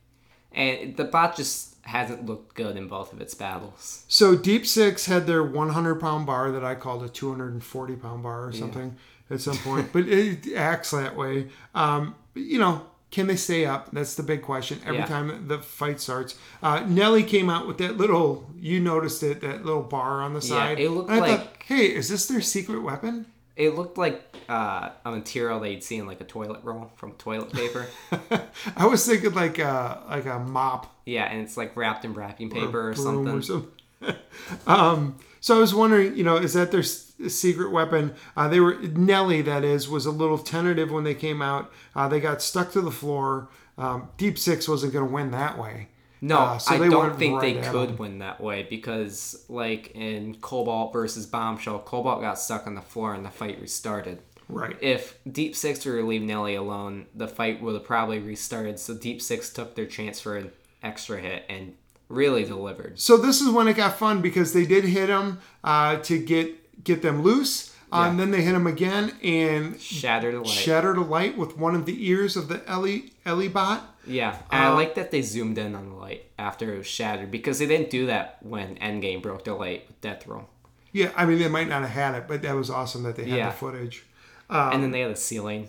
S2: and the bot just hasn't looked good in both of its battles.
S1: So Deep Six had their 100 pound bar that I called a 240 pound bar or something at some point, but it acts that way. Um, you know, can they stay up? That's the big question. Every
S2: Yeah.
S1: time the fight starts, uh, Nelly came out with that little. You noticed it, that little bar on the side.
S2: Yeah, it looked
S1: And I thought,
S2: like-
S1: hey, is this their secret weapon?
S2: It looked like uh, a material they'd see in like a toilet roll from toilet paper.
S1: I was thinking like a like a mop
S2: yeah, and it's like wrapped in wrapping paper or
S1: broom
S2: something.
S1: some- um, so I was wondering, you know, is that their s- secret weapon? Uh, they were Nelly, that is, was a little tentative when they came out. Uh, they got stuck to the floor. Um, Deep Six wasn't going to win that way.
S2: No,
S1: Uh, so
S2: I don't think
S1: right
S2: they could
S1: him.
S2: win that way because, like in Cobalt versus Bombshell, Cobalt got stuck on the floor and the fight restarted.
S1: Right.
S2: If Deep Six were to leave Nelly alone, the fight would have probably restarted. So Deep Six took their chance for an extra hit and really delivered.
S1: So this is when it got fun because they did hit him uh, to get get them loose. Uh, and then they hit him again and
S2: Shattered the light.
S1: shattered a light with one of the ears of the Ellie Ellie bot.
S2: Yeah, and I
S1: Uh,
S2: like that they zoomed in on the light after it was shattered because they didn't do that when Endgame broke the light with Death Roll.
S1: Yeah, I mean they might not have had it, but that was awesome that they had
S2: Yeah.
S1: the footage.
S2: and then they had a ceiling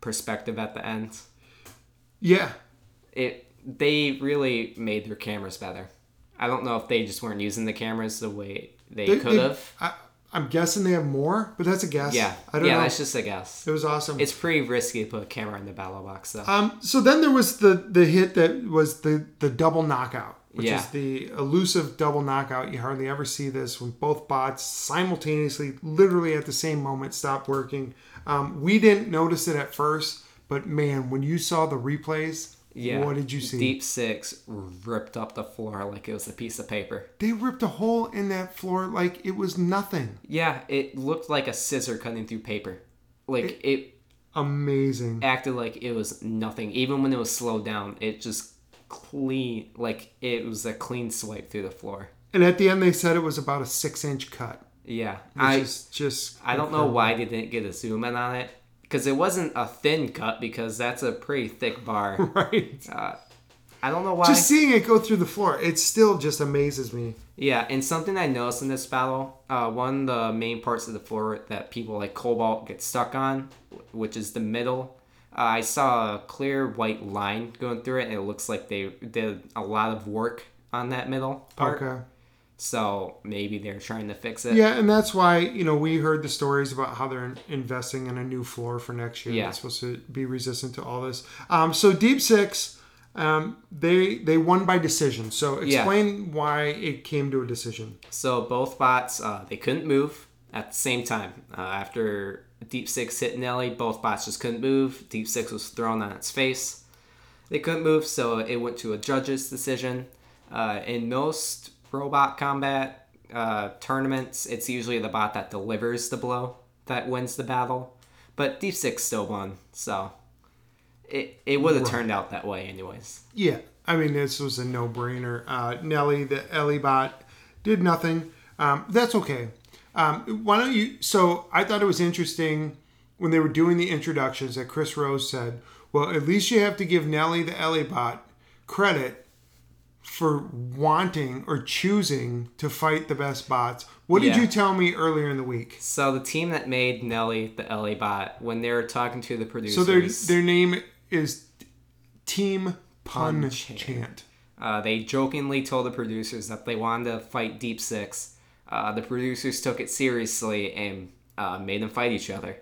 S2: perspective at the end.
S1: Yeah,
S2: it they really made their cameras better. I don't know if they just weren't using the cameras the way they,
S1: They-
S2: could have.
S1: I'm guessing they have more, but that's a guess.
S2: Yeah,
S1: I don't
S2: yeah,
S1: know.
S2: that's just a guess.
S1: it was awesome.
S2: It's pretty risky to put a camera in the battle box though.
S1: Um, so then there was the the hit that was the the double knockout, which
S2: Yeah.
S1: is the elusive double knockout. You hardly ever see this when both bots simultaneously, literally at the same moment, stop working. Um, we didn't notice it at first, but man, when you saw the replays,
S2: yeah.
S1: what did you see?
S2: Deep Six ripped up the floor like it was a piece of paper.
S1: They ripped a hole in that floor like it was nothing.
S2: Yeah, it looked like a scissor cutting through paper. Like it
S1: Amazing.
S2: acted like it was nothing. Even when it was slowed down, it just clean like it was a clean swipe through the floor.
S1: And at the end, they said it was about a six inch cut.
S2: Yeah, I
S1: is just
S2: I don't know why they didn't get a zoom in on it because it wasn't a thin cut because that's a pretty thick bar.
S1: right.
S2: uh, I don't know why.
S1: Just seeing it go through the floor, it still just amazes me.
S2: yeah, and something I noticed in this battle, uh, one of the main parts of the floor that people like Cobalt get stuck on, which is the middle. Uh, I saw a clear white line going through it, and it looks like they did a lot of work on that middle part.
S1: Okay.
S2: So maybe they're trying to fix it.
S1: Yeah, and that's why you know we heard the stories about how they're investing in a new floor for next year.
S2: Yeah.
S1: That's supposed to be resistant to all this. Um, so Deep Six, um, they they won by decision. So
S2: Yeah.
S1: explain why it came to a decision.
S2: So both bots, uh, they couldn't move at the same time. Uh, after Deep Six hit Nelly, both bots just couldn't move. Deep Six was thrown on its face. They couldn't move, so it went to a judge's decision. Uh, in most robot combat uh, tournaments, it's usually the bot that delivers the blow that wins the battle. But Deep Six still won, so it, it would have turned out that way anyways.
S1: Yeah, I mean this was a no brainer. Uh, Nelly, the Ellie bot, did nothing. Um, that's okay. Um, why don't you? So I thought it was interesting when they were doing the introductions that Chris Rose said, "Well, at least you have to give Nelly the Ellie bot credit for wanting or choosing to fight the best bots." What did
S2: Yeah.
S1: you tell me earlier in the week?
S2: So the team that made Nelly the Ellie bot, when they were talking to the producers,
S1: So their their name is Team Pun,
S2: Pun
S1: Chant.
S2: Chant. Uh, they jokingly told the producers that they wanted to fight Deep Six. Uh, the producers took it seriously and uh, made them fight each other.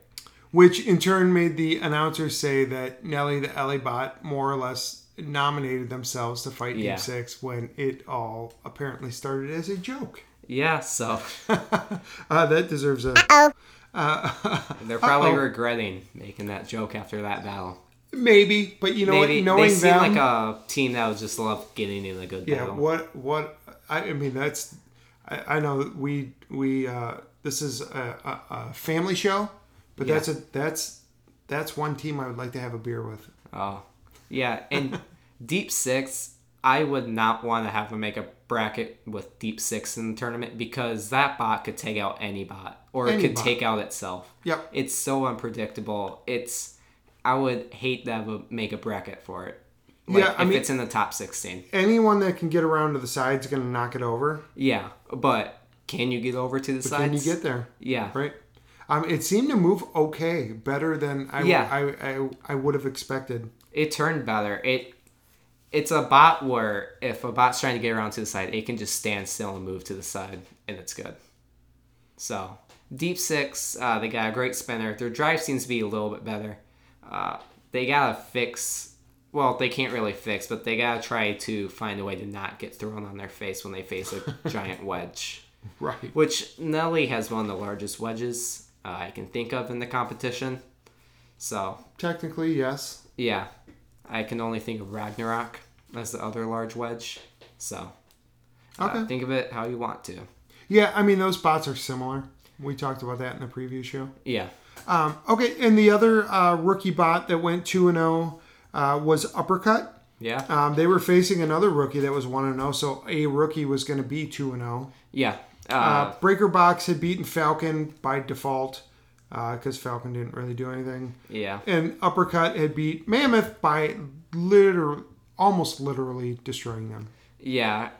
S1: which in turn made the announcers say that Nelly the Ellie bot more or less nominated themselves to fight
S2: Yeah.
S1: Deep Six when it all apparently started as a joke.
S2: Yeah, so
S1: Uh, that deserves a
S2: they're probably
S1: Uh-oh.
S2: regretting making that joke after that battle.
S1: maybe, but you know
S2: Maybe
S1: what? Knowing
S2: they seem
S1: them,
S2: like a team that would just love getting in a good
S1: yeah.
S2: battle.
S1: What what I, I mean that's I, I know we we uh, this is a, a, a family show, but
S2: Yeah.
S1: that's a that's that's one team I would like to have a beer with.
S2: Oh, yeah. And Deep Six, I would not want to have to make a bracket with Deep Six in the tournament because that bot could take out any bot or it could
S1: bot.
S2: take out itself.
S1: Yep.
S2: It's so unpredictable. It's I would hate to have a, make a bracket for it. Like,
S1: Yeah, I
S2: if
S1: mean-
S2: it's in the top 16.
S1: Anyone that can get around to the side's going to knock it over.
S2: Yeah, but can you get over to the sides?
S1: Can you get there?
S2: Yeah.
S1: right? Um, it seemed to move okay, better than I,
S2: Yeah.
S1: I, I, I would have expected.
S2: It turned better. It it's a bot where if a bot's trying to get around to the side, it can just stand still and move to the side, and it's good. So Deep Six, uh, they got a great spinner. Their drive seems to be a little bit better. Uh, they gotta fix. Well, they can't really fix, but they gotta try to find a way to not get thrown on their face when they face a giant wedge.
S1: Right.
S2: Which Nelly has one of the largest wedges uh, I can think of in the competition. So
S1: Technically, yes.
S2: yeah, I can only think of Ragnarok. as the other large wedge. So, uh,
S1: Okay.
S2: think of it how you want to.
S1: Yeah, I mean those bots are similar. We talked about that in the preview show.
S2: Yeah.
S1: Um, okay, and the other uh, rookie bot that went two and zero uh, was Uppercut.
S2: Yeah.
S1: Um, they were facing another rookie that was one and zero, so a rookie was going to be two and zero.
S2: Yeah. Uh,
S1: Uh, Breaker Box had beaten Falcon by default because Falcon didn't really do anything,
S2: yeah.
S1: and Uppercut had beat Mammoth by literally, almost literally destroying them.
S2: Yeah.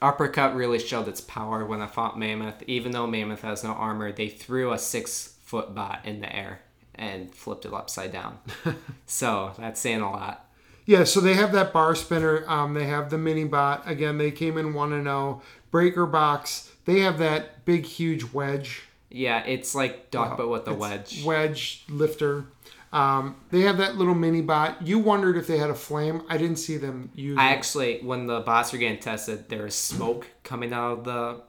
S2: Uppercut really showed its power when I fought Mammoth. Even though Mammoth has no armor, they threw a six foot bot in the air and flipped it upside down. so that's saying a lot.
S1: Yeah, so they have that bar spinner. Um, they have the mini bot. Again, they came in one and zero. Breaker Box. They have that big, huge wedge.
S2: Yeah, it's like Duck, but with a
S1: It's
S2: wedge.
S1: Wedge lifter. Um, they have that little mini bot. You wondered if they had a flame. I didn't see them use.
S2: I actually, when the bots were getting tested, there was smoke coming out of the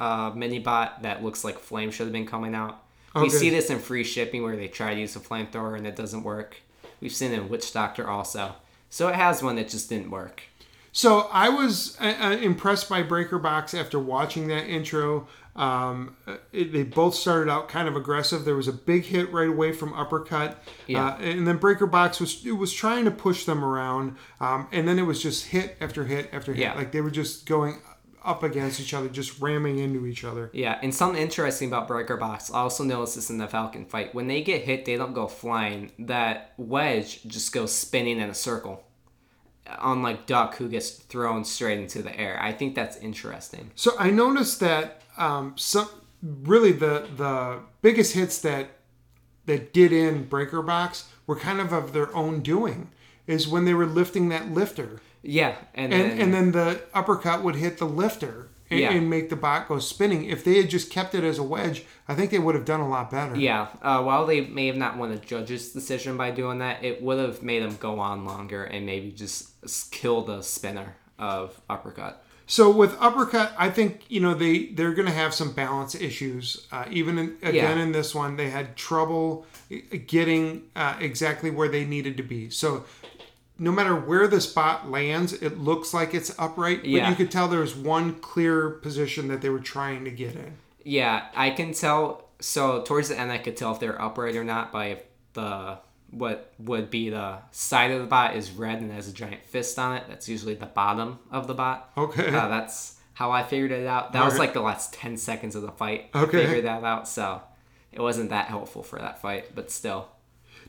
S2: uh, mini bot that looks like flame should have been coming out. We see this in free shipping where they try to use a flamethrower and it doesn't work. We've seen it in Witch Doctor also. So it has one that just didn't work.
S1: So I was uh, uh, impressed by Breaker Box after watching that intro. Um, it, they both started out kind of aggressive. There was a big hit right away from Uppercut,
S2: Yeah.
S1: uh, and then Breaker Box was it was trying to push them around, um, and then it was just hit after hit after hit.
S2: Yeah.
S1: Like they were just going up against each other, just ramming into each other.
S2: Yeah, and something interesting about Breaker Box, I also noticed this in the Falcon fight. When they get hit, they don't go flying. That wedge just goes spinning in a circle. Unlike Duck, who gets thrown straight into the air. I think that's interesting.
S1: So I noticed that um, some really the the biggest hits that that did in Breaker Box were kind of of their own doing. Is when they were lifting that lifter,
S2: Yeah, and,
S1: and
S2: then,
S1: and then the uppercut would hit the lifter and,
S2: Yeah.
S1: and make the bot go spinning. If they had just kept it as a wedge, I think they would have done a lot better.
S2: yeah, uh, while they may have not won the judge's decision by doing that, it would have made them go on longer and maybe just kill the spinner of uppercut.
S1: So with uppercut, I think you know they they're going to have some balance issues. Uh, even in, again
S2: Yeah.
S1: in this one, they had trouble getting uh, exactly where they needed to be. So no matter where the spot lands, it looks like it's upright, but
S2: Yeah.
S1: you could tell there's one clear position that they were trying to get in.
S2: Yeah, I can tell. So towards the end, I could tell if they're upright or not by the what would be the side of the bot is red and has a giant fist on it. That's usually the bottom of the bot.
S1: Okay.
S2: Uh, that's how I figured it out. That was like the last ten seconds of the fight.
S1: Okay.
S2: I figured that out. So it wasn't that helpful for that fight, but still.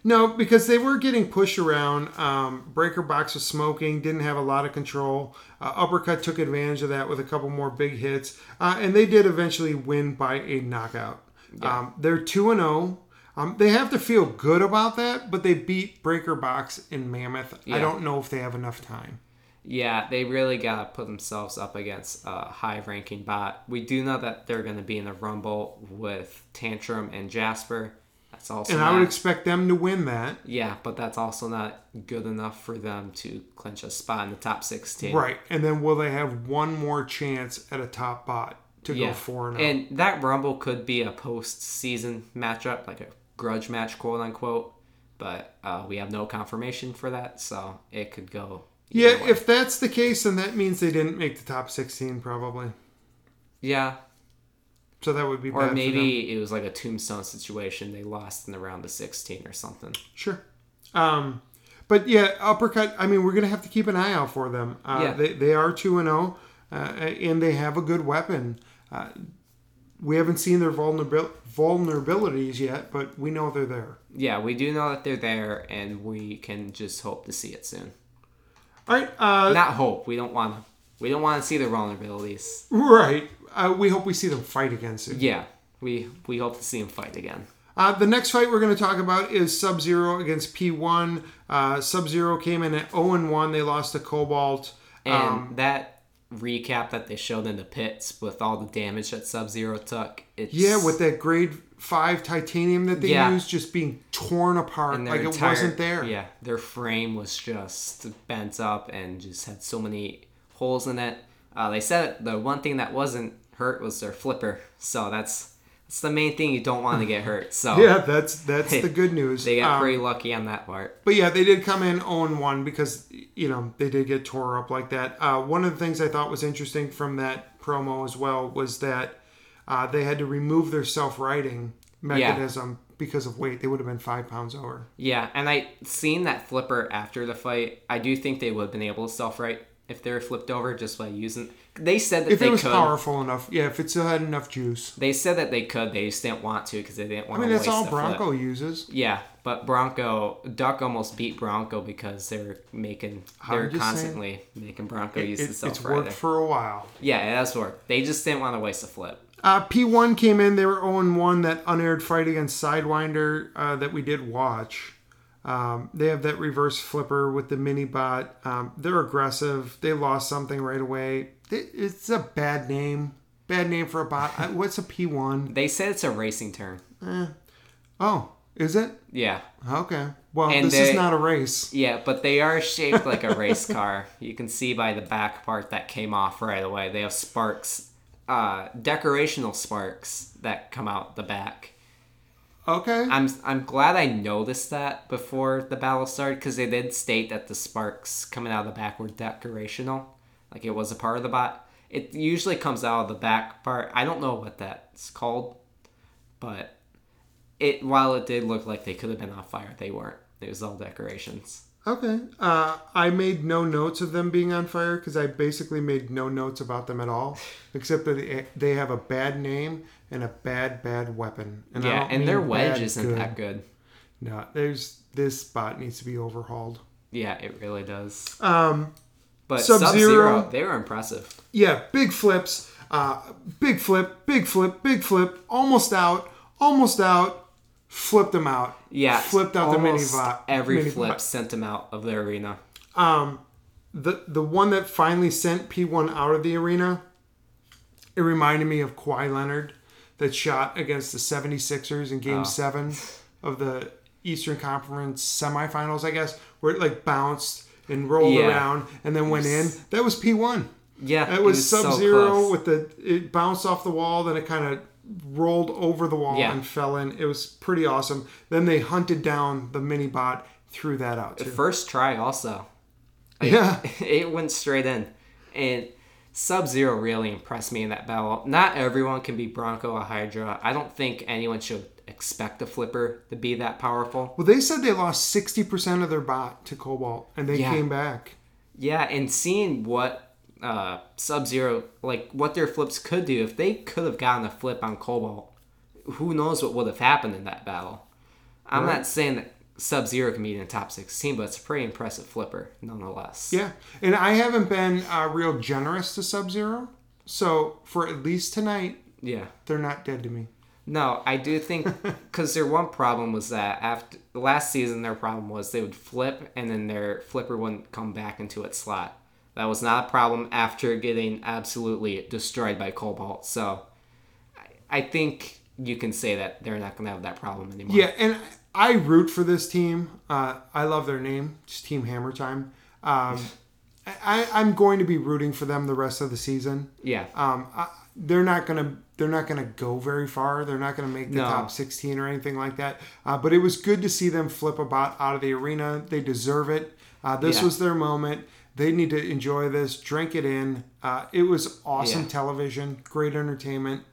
S1: No, because they were getting pushed around. Um, Breaker Box was smoking, didn't have a lot of control. Uh, Uppercut took advantage of that with a couple more big hits, uh, and they did eventually win by a knockout. Um, they're two and zero. Um, they have to feel good about that, but they beat Breaker Box and Mammoth. I don't know if they have enough time.
S2: Yeah, they really got to put themselves up against a high ranking bot. We do know that they're going to be in a rumble with Tantrum and Jasper. That's also
S1: And
S2: not,
S1: I would expect them to win that.
S2: yeah, but that's also not good enough for them to clinch a spot in the top 16.
S1: Right. And then will they have one more chance at a top bot to
S2: Yeah.
S1: go 4 and oh?
S2: And that rumble could be a post-season matchup, like a grudge match, quote unquote. But uh, we have no confirmation for that, so it could go.
S1: Yeah,
S2: way.
S1: if that's the case, then that means they didn't make the top 16 probably.
S2: yeah,
S1: So that would be
S2: or
S1: bad for them.
S2: maybe it was like a tombstone situation. They lost in the round of 16 or something.
S1: Sure. Um, but yeah, uppercut. I mean, we're gonna have to keep an eye out for them. Uh,
S2: Yeah.
S1: They they are two and zero, and they have a good weapon. Uh, we haven't seen their vulnerabil- vulnerabilities yet, but we know they're there.
S2: Yeah, we do know that they're there, and we can just hope to see it soon.
S1: All right. Uh,
S2: Not hope. We don't want to. We don't want to see their vulnerabilities.
S1: right. Uh, we hope we see them fight against it.
S2: Yeah, we we hope to see them fight again.
S1: Uh, the next fight we're going to talk about is Sub Zero against P1. Uh, Sub Zero came in at 0 and 1. They lost to Cobalt.
S2: And
S1: Um,
S2: that recap that they showed in the pits with all the damage that Sub Zero took. It's,
S1: Yeah, with that grade five titanium that they
S2: Yeah.
S1: used just being torn apart like
S2: entire-
S1: it wasn't there.
S2: Yeah, their frame was just bent up and just had so many holes in it. Uh, they said the one thing that wasn't hurt was their flipper, so that's It's the main thing you don't want to get hurt. So
S1: Yeah, that's that's the good news.
S2: they got
S1: Um,
S2: pretty lucky on that part.
S1: But yeah, they did come in 0 1 because, you know, they did get tore up like that. Uh, one of the things I thought was interesting from that promo as well was that uh, they had to remove their self-righting mechanism because of weight. They would have been five pounds over.
S2: Yeah, and I seen that flipper after the fight. I do think they would have been able to self right if they were flipped over just by using. They said that
S1: If
S2: they
S1: it was
S2: could.
S1: powerful enough, yeah, if it still had enough juice.
S2: They said that they could. They just didn't want to because they didn't want. To.
S1: I mean,
S2: to
S1: that's
S2: waste
S1: all Bronco
S2: Flip.
S1: uses.
S2: Yeah, but Bronco Duck almost beat Bronco because they're making they're constantly making Bronco use
S1: It,
S2: the
S1: it's
S2: self
S1: worked
S2: rider.
S1: for a while.
S2: Yeah, it has worked. They just didn't want to waste a flip.
S1: Uh, P1 came in. They were 0 1. That unaired fight against Sidewinder uh, that we did watch. Um, they have that reverse flipper with the mini bot. Um, they're aggressive. They lost something right away. It- It's a bad name. Bad name for a bot. What's a P1?
S2: They said it's a racing turn.
S1: Oh, is it?
S2: Yeah.
S1: Okay. Well,
S2: And
S1: this is not a race.
S2: Yeah, but they are shaped like a race car. You can see by the back part that came off right away. They have sparks, uh, decorational sparks that come out the back.
S1: Okay.
S2: I'm I'm glad I noticed that before the battle started because they did state that the sparks coming out of the back were decorational, like it was a part of the bot. It usually comes out of the back part. I don't know what that's called, but it while it did look like they could have been on fire, they weren't. It was all decorations.
S1: Okay. Uh, I made no notes of them being on fire because I basically made no notes about them at all, except that they, have a bad name and a bad, bad weapon. And
S2: yeah, and their wedge
S1: bad
S2: isn't
S1: good.
S2: that good.
S1: No, there's this bot needs to be overhauled.
S2: Yeah, it really does.
S1: Um,
S2: But
S1: Sub-Zero-
S2: they were impressive.
S1: yeah, big flips, uh, big flip, big flip, big flip, almost out, almost out, flipped them out.
S2: Yeah,
S1: flipped out the mini bot.
S2: Every
S1: mini
S2: flip
S1: bot.
S2: sent them out of the arena.
S1: Um, the the one that finally sent P1 out of the arena, it reminded me of Kawhi Leonard that shot against the 76ers in game
S2: Oh.
S1: seven of the Eastern Conference semifinals, I guess, where it like bounced and rolled
S2: Yeah.
S1: around and then went in. That was P1.
S2: Yeah,
S1: That
S2: it
S1: was, Sub Zero
S2: close.
S1: with the it bounced off the wall, then it kind of rolled over the wall
S2: Yeah.
S1: and fell in. It was pretty awesome. Then they hunted down the mini bot, threw that out too.
S2: First try also. Like,
S1: Yeah.
S2: it went straight in. And Sub Zero really impressed me in that battle. Not everyone can be Bronco or Hydra. I don't think anyone should expect a flipper to be that powerful.
S1: Well, they said they lost 60% of their bot to Cobalt and they
S2: Yeah.
S1: came back.
S2: Yeah, and seeing what uh, Sub Zero, like what their flips could do, if they could have gotten a flip on Cobalt, who knows what would have happened in that battle. I'm
S1: Right.
S2: not saying that Sub Zero can be in the top 16, but it's a pretty impressive flipper nonetheless.
S1: Yeah. And I haven't been uh, real generous to Sub Zero. So for at least tonight,
S2: Yeah.
S1: they're not dead to me.
S2: No, I do think because their one problem was that after last season, their problem was they would flip and then their flipper wouldn't come back into its slot. That was not a problem after getting absolutely destroyed by Cobalt. So I, I think you can say that they're not going to have that problem anymore.
S1: Yeah. And I root for this team. Uh, I love their name. It's Team Hammer Time. Um, I, I'm going to be rooting for them the rest of the season.
S2: Yeah.
S1: Um, I, they're not gonna they're not gonna go very far. They're not gonna make the
S2: No.
S1: top 16 or anything like that. Uh, but it was good to see them flip a bot out of the arena. They deserve it. Uh, this
S2: Yeah.
S1: was their moment. They need to enjoy this, drink it in. Uh, it was awesome
S2: Yeah.
S1: television, great entertainment.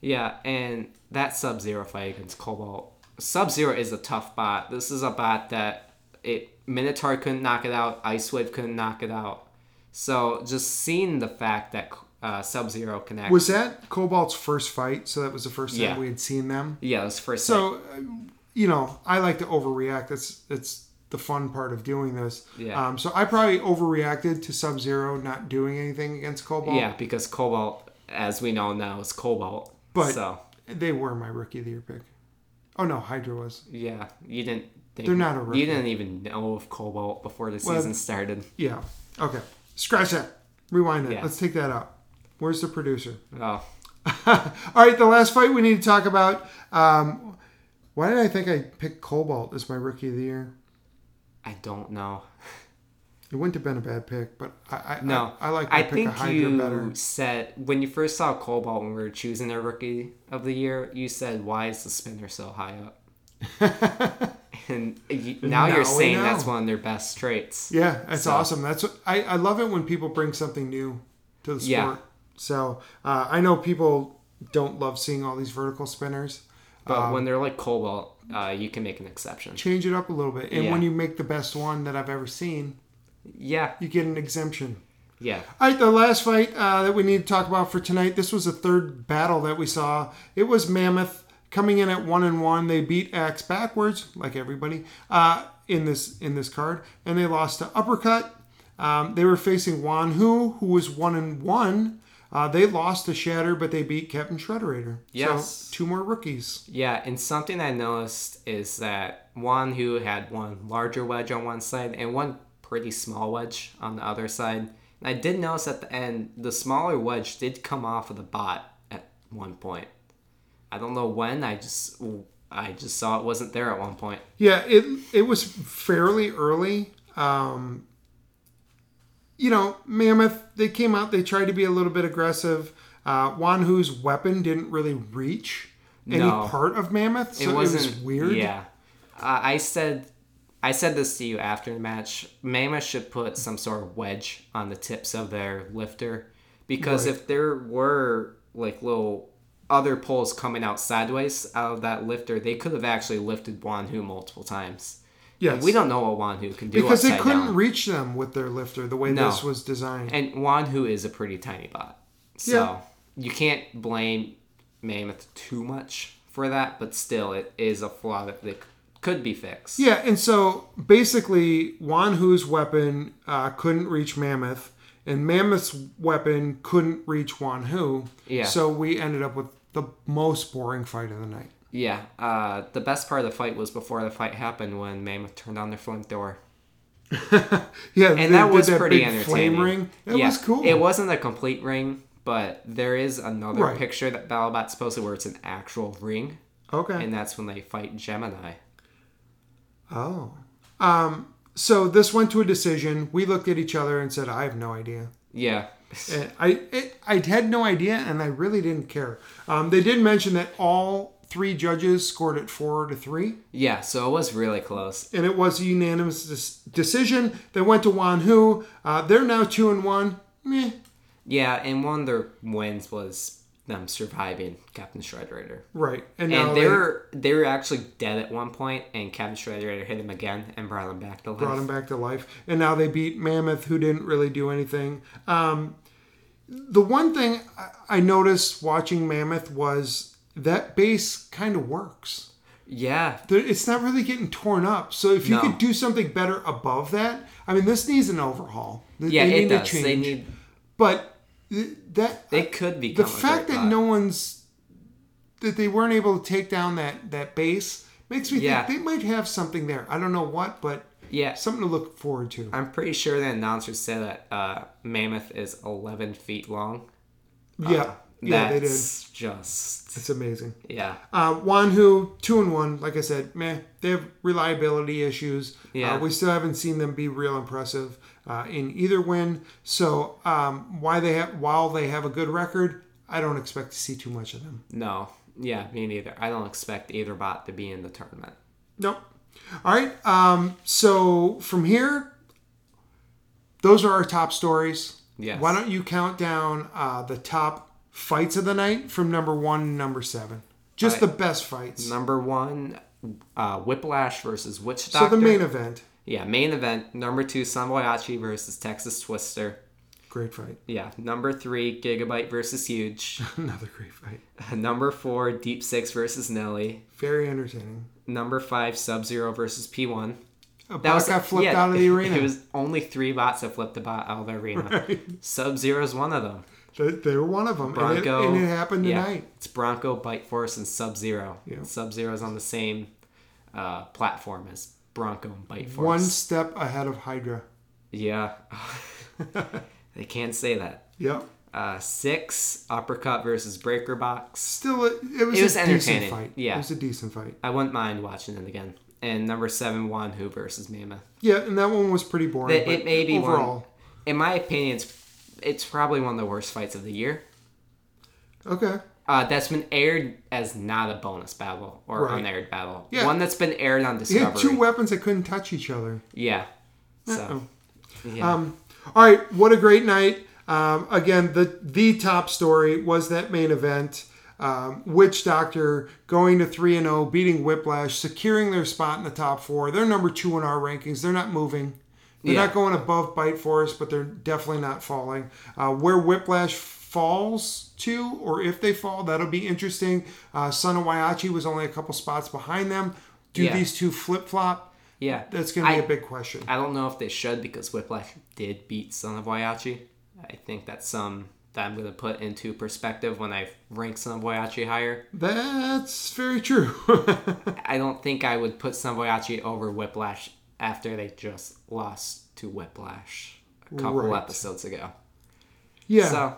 S2: Yeah, and that Sub Zero fight against Cobalt. Sub Zero is a tough bot. This is a bot that it Minotaur couldn't knock it out, Ice Wave couldn't knock it out. So just seeing the fact that uh, Sub Zero can act.
S1: Was that Cobalt's first fight? So that was the first time
S2: Yeah.
S1: we had seen them.
S2: yeah, it was first.
S1: So, uh, you know, I like to overreact. That's that's the fun part of doing this.
S2: Yeah.
S1: Um, so I probably overreacted to Sub Zero not doing anything against Cobalt.
S2: yeah, because Cobalt, as we know now, is Cobalt.
S1: But-
S2: so
S1: They were my rookie of the year pick. Oh no, Hydra was.
S2: yeah, you didn't. Think,
S1: They're not a rookie.
S2: You didn't even know of Cobalt before the
S1: Well-
S2: season started.
S1: Yeah. Okay. Scratch that. Rewind that.
S2: Yeah.
S1: Let's take that out. Where's the producer?
S2: Oh,
S1: All right, the last fight we need to talk about. Um, why did I think I picked Cobalt as my rookie of the year?
S2: I don't know.
S1: It wouldn't have been a bad pick, but I I,
S2: No,
S1: I, I like
S2: I
S1: pick
S2: think you
S1: better.
S2: said when you first saw Cobalt when we were choosing our rookie of the year, you said, "Why is the spinner so high up?" and you, now,
S1: Now
S2: you're saying that's one of their best traits.
S1: Yeah, that's
S2: So-
S1: awesome. That's what, I I love it when people bring something new to the sport.
S2: Yeah.
S1: So uh, I know people don't love seeing all these vertical spinners.
S2: But
S1: Um,
S2: when they're like Cobalt, uh, you can make an exception.
S1: Change it up a little bit, and
S2: Yeah.
S1: when you make the best one that I've ever seen,
S2: Yeah,
S1: you get an exemption.
S2: yeah,
S1: All right, the last fight uh, that we need to talk about for tonight. This was the third battle that we saw. It was Mammoth coming in at one and one. They beat Axe backwards, like everybody, uh, in this in this card, and they lost to Uppercut. Um, they were facing Wan Hu, who was one and one. Uh, they lost to Shatter, but they beat Captain Shredderator.
S2: Yes.
S1: So two more rookies.
S2: yeah. And something I noticed is that Wan Hu had one larger wedge on one side and one pretty small wedge on the other side. And I did notice at the end the smaller wedge did come off of the bot at one point. I don't know when. I just I just saw it wasn't there at one point.
S1: Yeah, it it was fairly early. Um, you know, Mammoth, they came out, they tried to be a little bit aggressive. Uh, Wan Hu's weapon didn't really reach any
S2: No.
S1: part of Mammoth, so
S2: it
S1: it,
S2: wasn't
S1: was weird.
S2: Yeah, uh, I said, I said this to you after the match. Mammoth should put some sort of wedge on the tips of their lifter, because
S1: Right.
S2: if there were like little other poles coming out sideways out of that lifter, they could have actually lifted Wanhu multiple times.
S1: Yes.
S2: We don't know what Wan Hu can do
S1: because they couldn't
S2: down.
S1: reach them with their lifter the way
S2: No.
S1: this was designed.
S2: And Wan Hu is a pretty tiny bot. So
S1: Yeah.
S2: you can't blame Mammoth too much for that, but still, it is a flaw that they could be fixed.
S1: Yeah, and so basically, Wan Hu's weapon uh, couldn't reach Mammoth, and Mammoth's weapon couldn't reach Wanhu.
S2: Yeah.
S1: So we ended up with the most boring fight of the night.
S2: Yeah, uh, the best part of the fight was before the fight happened when Mammoth turned on their flamethrower.
S1: Yeah,
S2: And that was pretty
S1: big
S2: entertaining.
S1: Flame ring. It
S2: yeah,
S1: was cool.
S2: It wasn't a complete ring, but there is another
S1: Right.
S2: picture that BattleBot's posted where it's an actual ring,
S1: okay.
S2: and that's when they fight Gemini.
S1: oh. Um. So this went to a decision. We looked at each other and said, "I have no idea."
S2: Yeah.
S1: I it, I had no idea, and I really didn't care. Um, they did mention that all three judges scored it four to three.
S2: Yeah, so it was really close.
S1: and it was a unanimous des- decision that went to Wan Hu. Uh, they're now two and one. Meh.
S2: Yeah, and one of their wins was them surviving Captain Shredderator.
S1: Right, and
S2: And
S1: they
S2: they were they were actually dead at one point, and Captain Shredderator hit him again and brought him back to life.
S1: brought them back to life, and now they beat Mammoth, who didn't really do anything. Um, the one thing I noticed watching Mammoth was that base kind of works.
S2: Yeah,
S1: It's not really getting torn up. So if you
S2: No.
S1: could do something better above that, I mean, this needs an overhaul. They-
S2: yeah,
S1: they
S2: it
S1: need to
S2: does. They need
S1: But that
S2: they could be the
S1: fact that no one's that they weren't able to take down that that base makes me
S2: Yeah.
S1: think they might have something there. I don't know what, but
S2: yeah,
S1: something to look forward to.
S2: I'm pretty sure the announcers said that uh, Mammoth is 11 feet long.
S1: yeah, yeah, they did.
S2: Just
S1: It's amazing.
S2: yeah,
S1: Uh, who two and one. Like I said, meh. They have reliability issues.
S2: Yeah.
S1: Uh, we still haven't seen them be real impressive uh, in either win. So um, why they have while they have a good record, I don't expect to see too much of them.
S2: no, yeah, me neither. I don't expect either bot to be in the tournament.
S1: Nope. All right. Um, so from here, those are our top stories.
S2: Yes.
S1: Why don't you count down uh, the top fights of the night from number one to number seven? Just
S2: All
S1: the best fights.
S2: Number one, uh, Whiplash versus Witch
S1: so the main event,
S2: Yeah, main event. Number two, Son of Whyachi versus Texas Twister.
S1: great fight.
S2: Yeah. Number three, Gigabyte versus Huge.
S1: Another great fight.
S2: Number four, Deep Six versus Nelly.
S1: Very entertaining.
S2: Number five, Sub Zero versus P1.
S1: A bot got flipped
S2: yeah,
S1: out of the arena.
S2: It was only three bots that flipped the bot out of the arena. Sub Zero is one of them.
S1: They, were one of them, and it,
S2: Bronco.
S1: and it happened
S2: yeah,
S1: tonight.
S2: It's Bronco, Bite Force, and Sub Zero.
S1: Yeah.
S2: Sub Zero is on the same uh, platform as Bronco and Bite Force.
S1: One step ahead of Hydra.
S2: Yeah. they can't say that.
S1: Yep.
S2: Uh, six, Uppercut versus Breaker Box.
S1: Still, it, it was,
S2: It was
S1: a decent
S2: entertaining.
S1: fight.
S2: Yeah.
S1: it was a decent fight.
S2: I wouldn't mind watching it again. and number seven Wan Hu versus Mammoth.
S1: Yeah, and that one was pretty boring.
S2: It,
S1: but
S2: it may be
S1: overall.
S2: one. In my opinion, it's it's probably one of the worst fights of the year.
S1: Okay.
S2: Uh, that's been aired as not a bonus battle or
S1: Right.
S2: unaired battle.
S1: Yeah.
S2: One that's been aired on
S1: He had two weapons that couldn't touch each other.
S2: yeah. So. Yeah.
S1: Um, all right, what a great night. Um, again, the the top story was that main event. Um, Witch Doctor going to 3 and 0, beating Whiplash, securing their spot in the top four. They're number two in our rankings. They're not moving. They're
S2: Yeah.
S1: not going above Bite Force, but they're definitely not falling. Uh, where Whiplash falls to, or if they fall, that'll be interesting. Uh, Son of Whyachi was only a couple spots behind them. Do
S2: Yeah.
S1: these two flip flop?
S2: yeah.
S1: That's going to be
S2: I-
S1: a big question.
S2: I don't know if they should because Whiplash did beat Son of Whyachi. I think that's some that I'm going to put into perspective when I rank Son of Whyachi higher.
S1: That's very true.
S2: I don't think I would put Son of Whyachi over Whiplash after they just lost to Whiplash a couple
S1: Right.
S2: episodes ago.
S1: yeah.
S2: So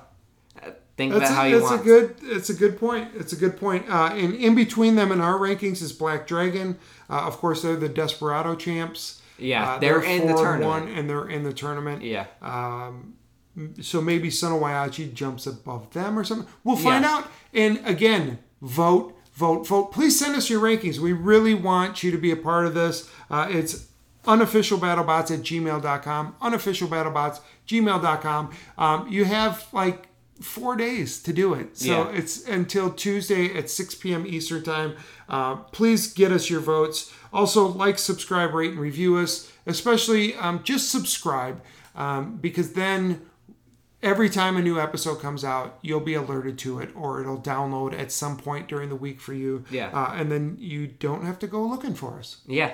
S2: uh, think
S1: That's,
S2: about
S1: a,
S2: how you
S1: that's
S2: want.
S1: a good. It's a good point. It's a good point. Uh, and in between them in our rankings is Black Dragon. Uh, of course, they're the Desperado champs.
S2: Yeah,
S1: Uh,
S2: they're in the
S1: and
S2: tournament.
S1: One, and they're in the tournament.
S2: yeah.
S1: Um, So maybe Son of Whyachi jumps above them or something. We'll find
S2: Yeah.
S1: out. And again, vote, vote, vote. Please send us your rankings. We really want you to be a part of this. Uh, it's unofficialbattlebots at gmail.com. Unofficialbattlebots, gmail.com. Um, you have like four days to do it. So
S2: Yeah.
S1: it's until Tuesday at 6 p.m. Eastern Time. Uh, please get us your votes. Also, like, subscribe, rate, and review us. Especially um, just subscribe um, because then every time a new episode comes out, you'll be alerted to it or it'll download at some point during the week for you.
S2: Yeah.
S1: Uh, and then you don't have to go looking for us.
S2: Yeah.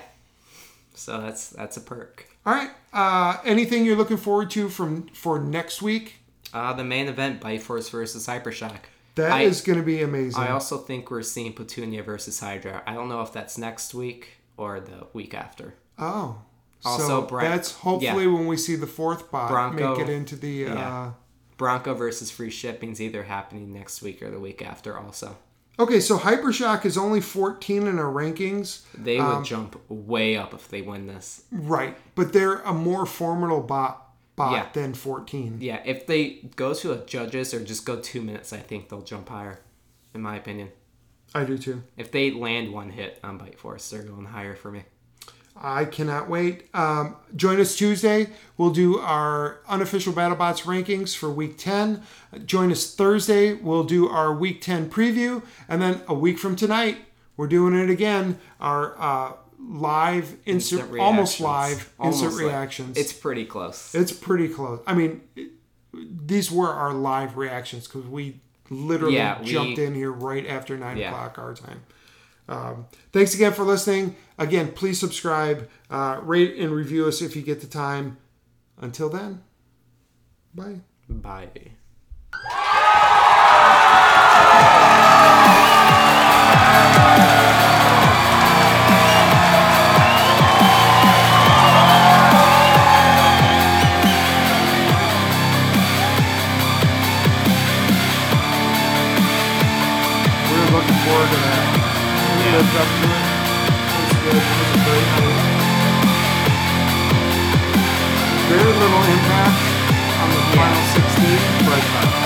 S2: So that's that's a perk.
S1: All right. Uh, anything you're looking forward to from for next week?
S2: Uh, the main event, Bite Force versus Hypershock.
S1: That is
S2: I-
S1: going to be amazing.
S2: I also think we're seeing Petunia versus Hydra. I don't know if that's next week or the week after.
S1: oh.
S2: Also,
S1: so
S2: Bron-
S1: that's hopefully when we see the fourth bot
S2: Bronco-
S1: make it into the. Uh,
S2: Yeah. Bronco versus Free Shipping's either happening next week or the week after. Also,
S1: Okay, so Hypershock is only 14 in our rankings.
S2: they would
S1: Um,
S2: jump way up if they win this.
S1: Right, but they're a more formidable bot, bot
S2: Yeah.
S1: than 14.
S2: Yeah, if they go to a judges or just go two minutes, I think they'll jump higher. In my opinion,
S1: I do too.
S2: if they land one hit on Bite Force, they're going higher for me.
S1: I cannot wait. Um, join us Tuesday. We'll do our unofficial BattleBots rankings for week 10. Join us Thursday. We'll do our week 10 preview. And then a week from tonight, we're doing it again. Our uh, live, instant,
S2: Instant
S1: almost live
S2: Almost
S1: instant
S2: like-
S1: reactions.
S2: It's pretty close.
S1: It's pretty close. I mean, it, these were our live reactions because we literally
S2: Yeah, we-
S1: jumped in here right after nine
S2: Yeah.
S1: o'clock our time. Um, thanks again for listening. Again, please subscribe, uh, rate, and review us if you get the time. Until then, bye.
S2: Bye.
S1: We lived up to it. It was good. It was a. Very little impact on the final 16, but uh,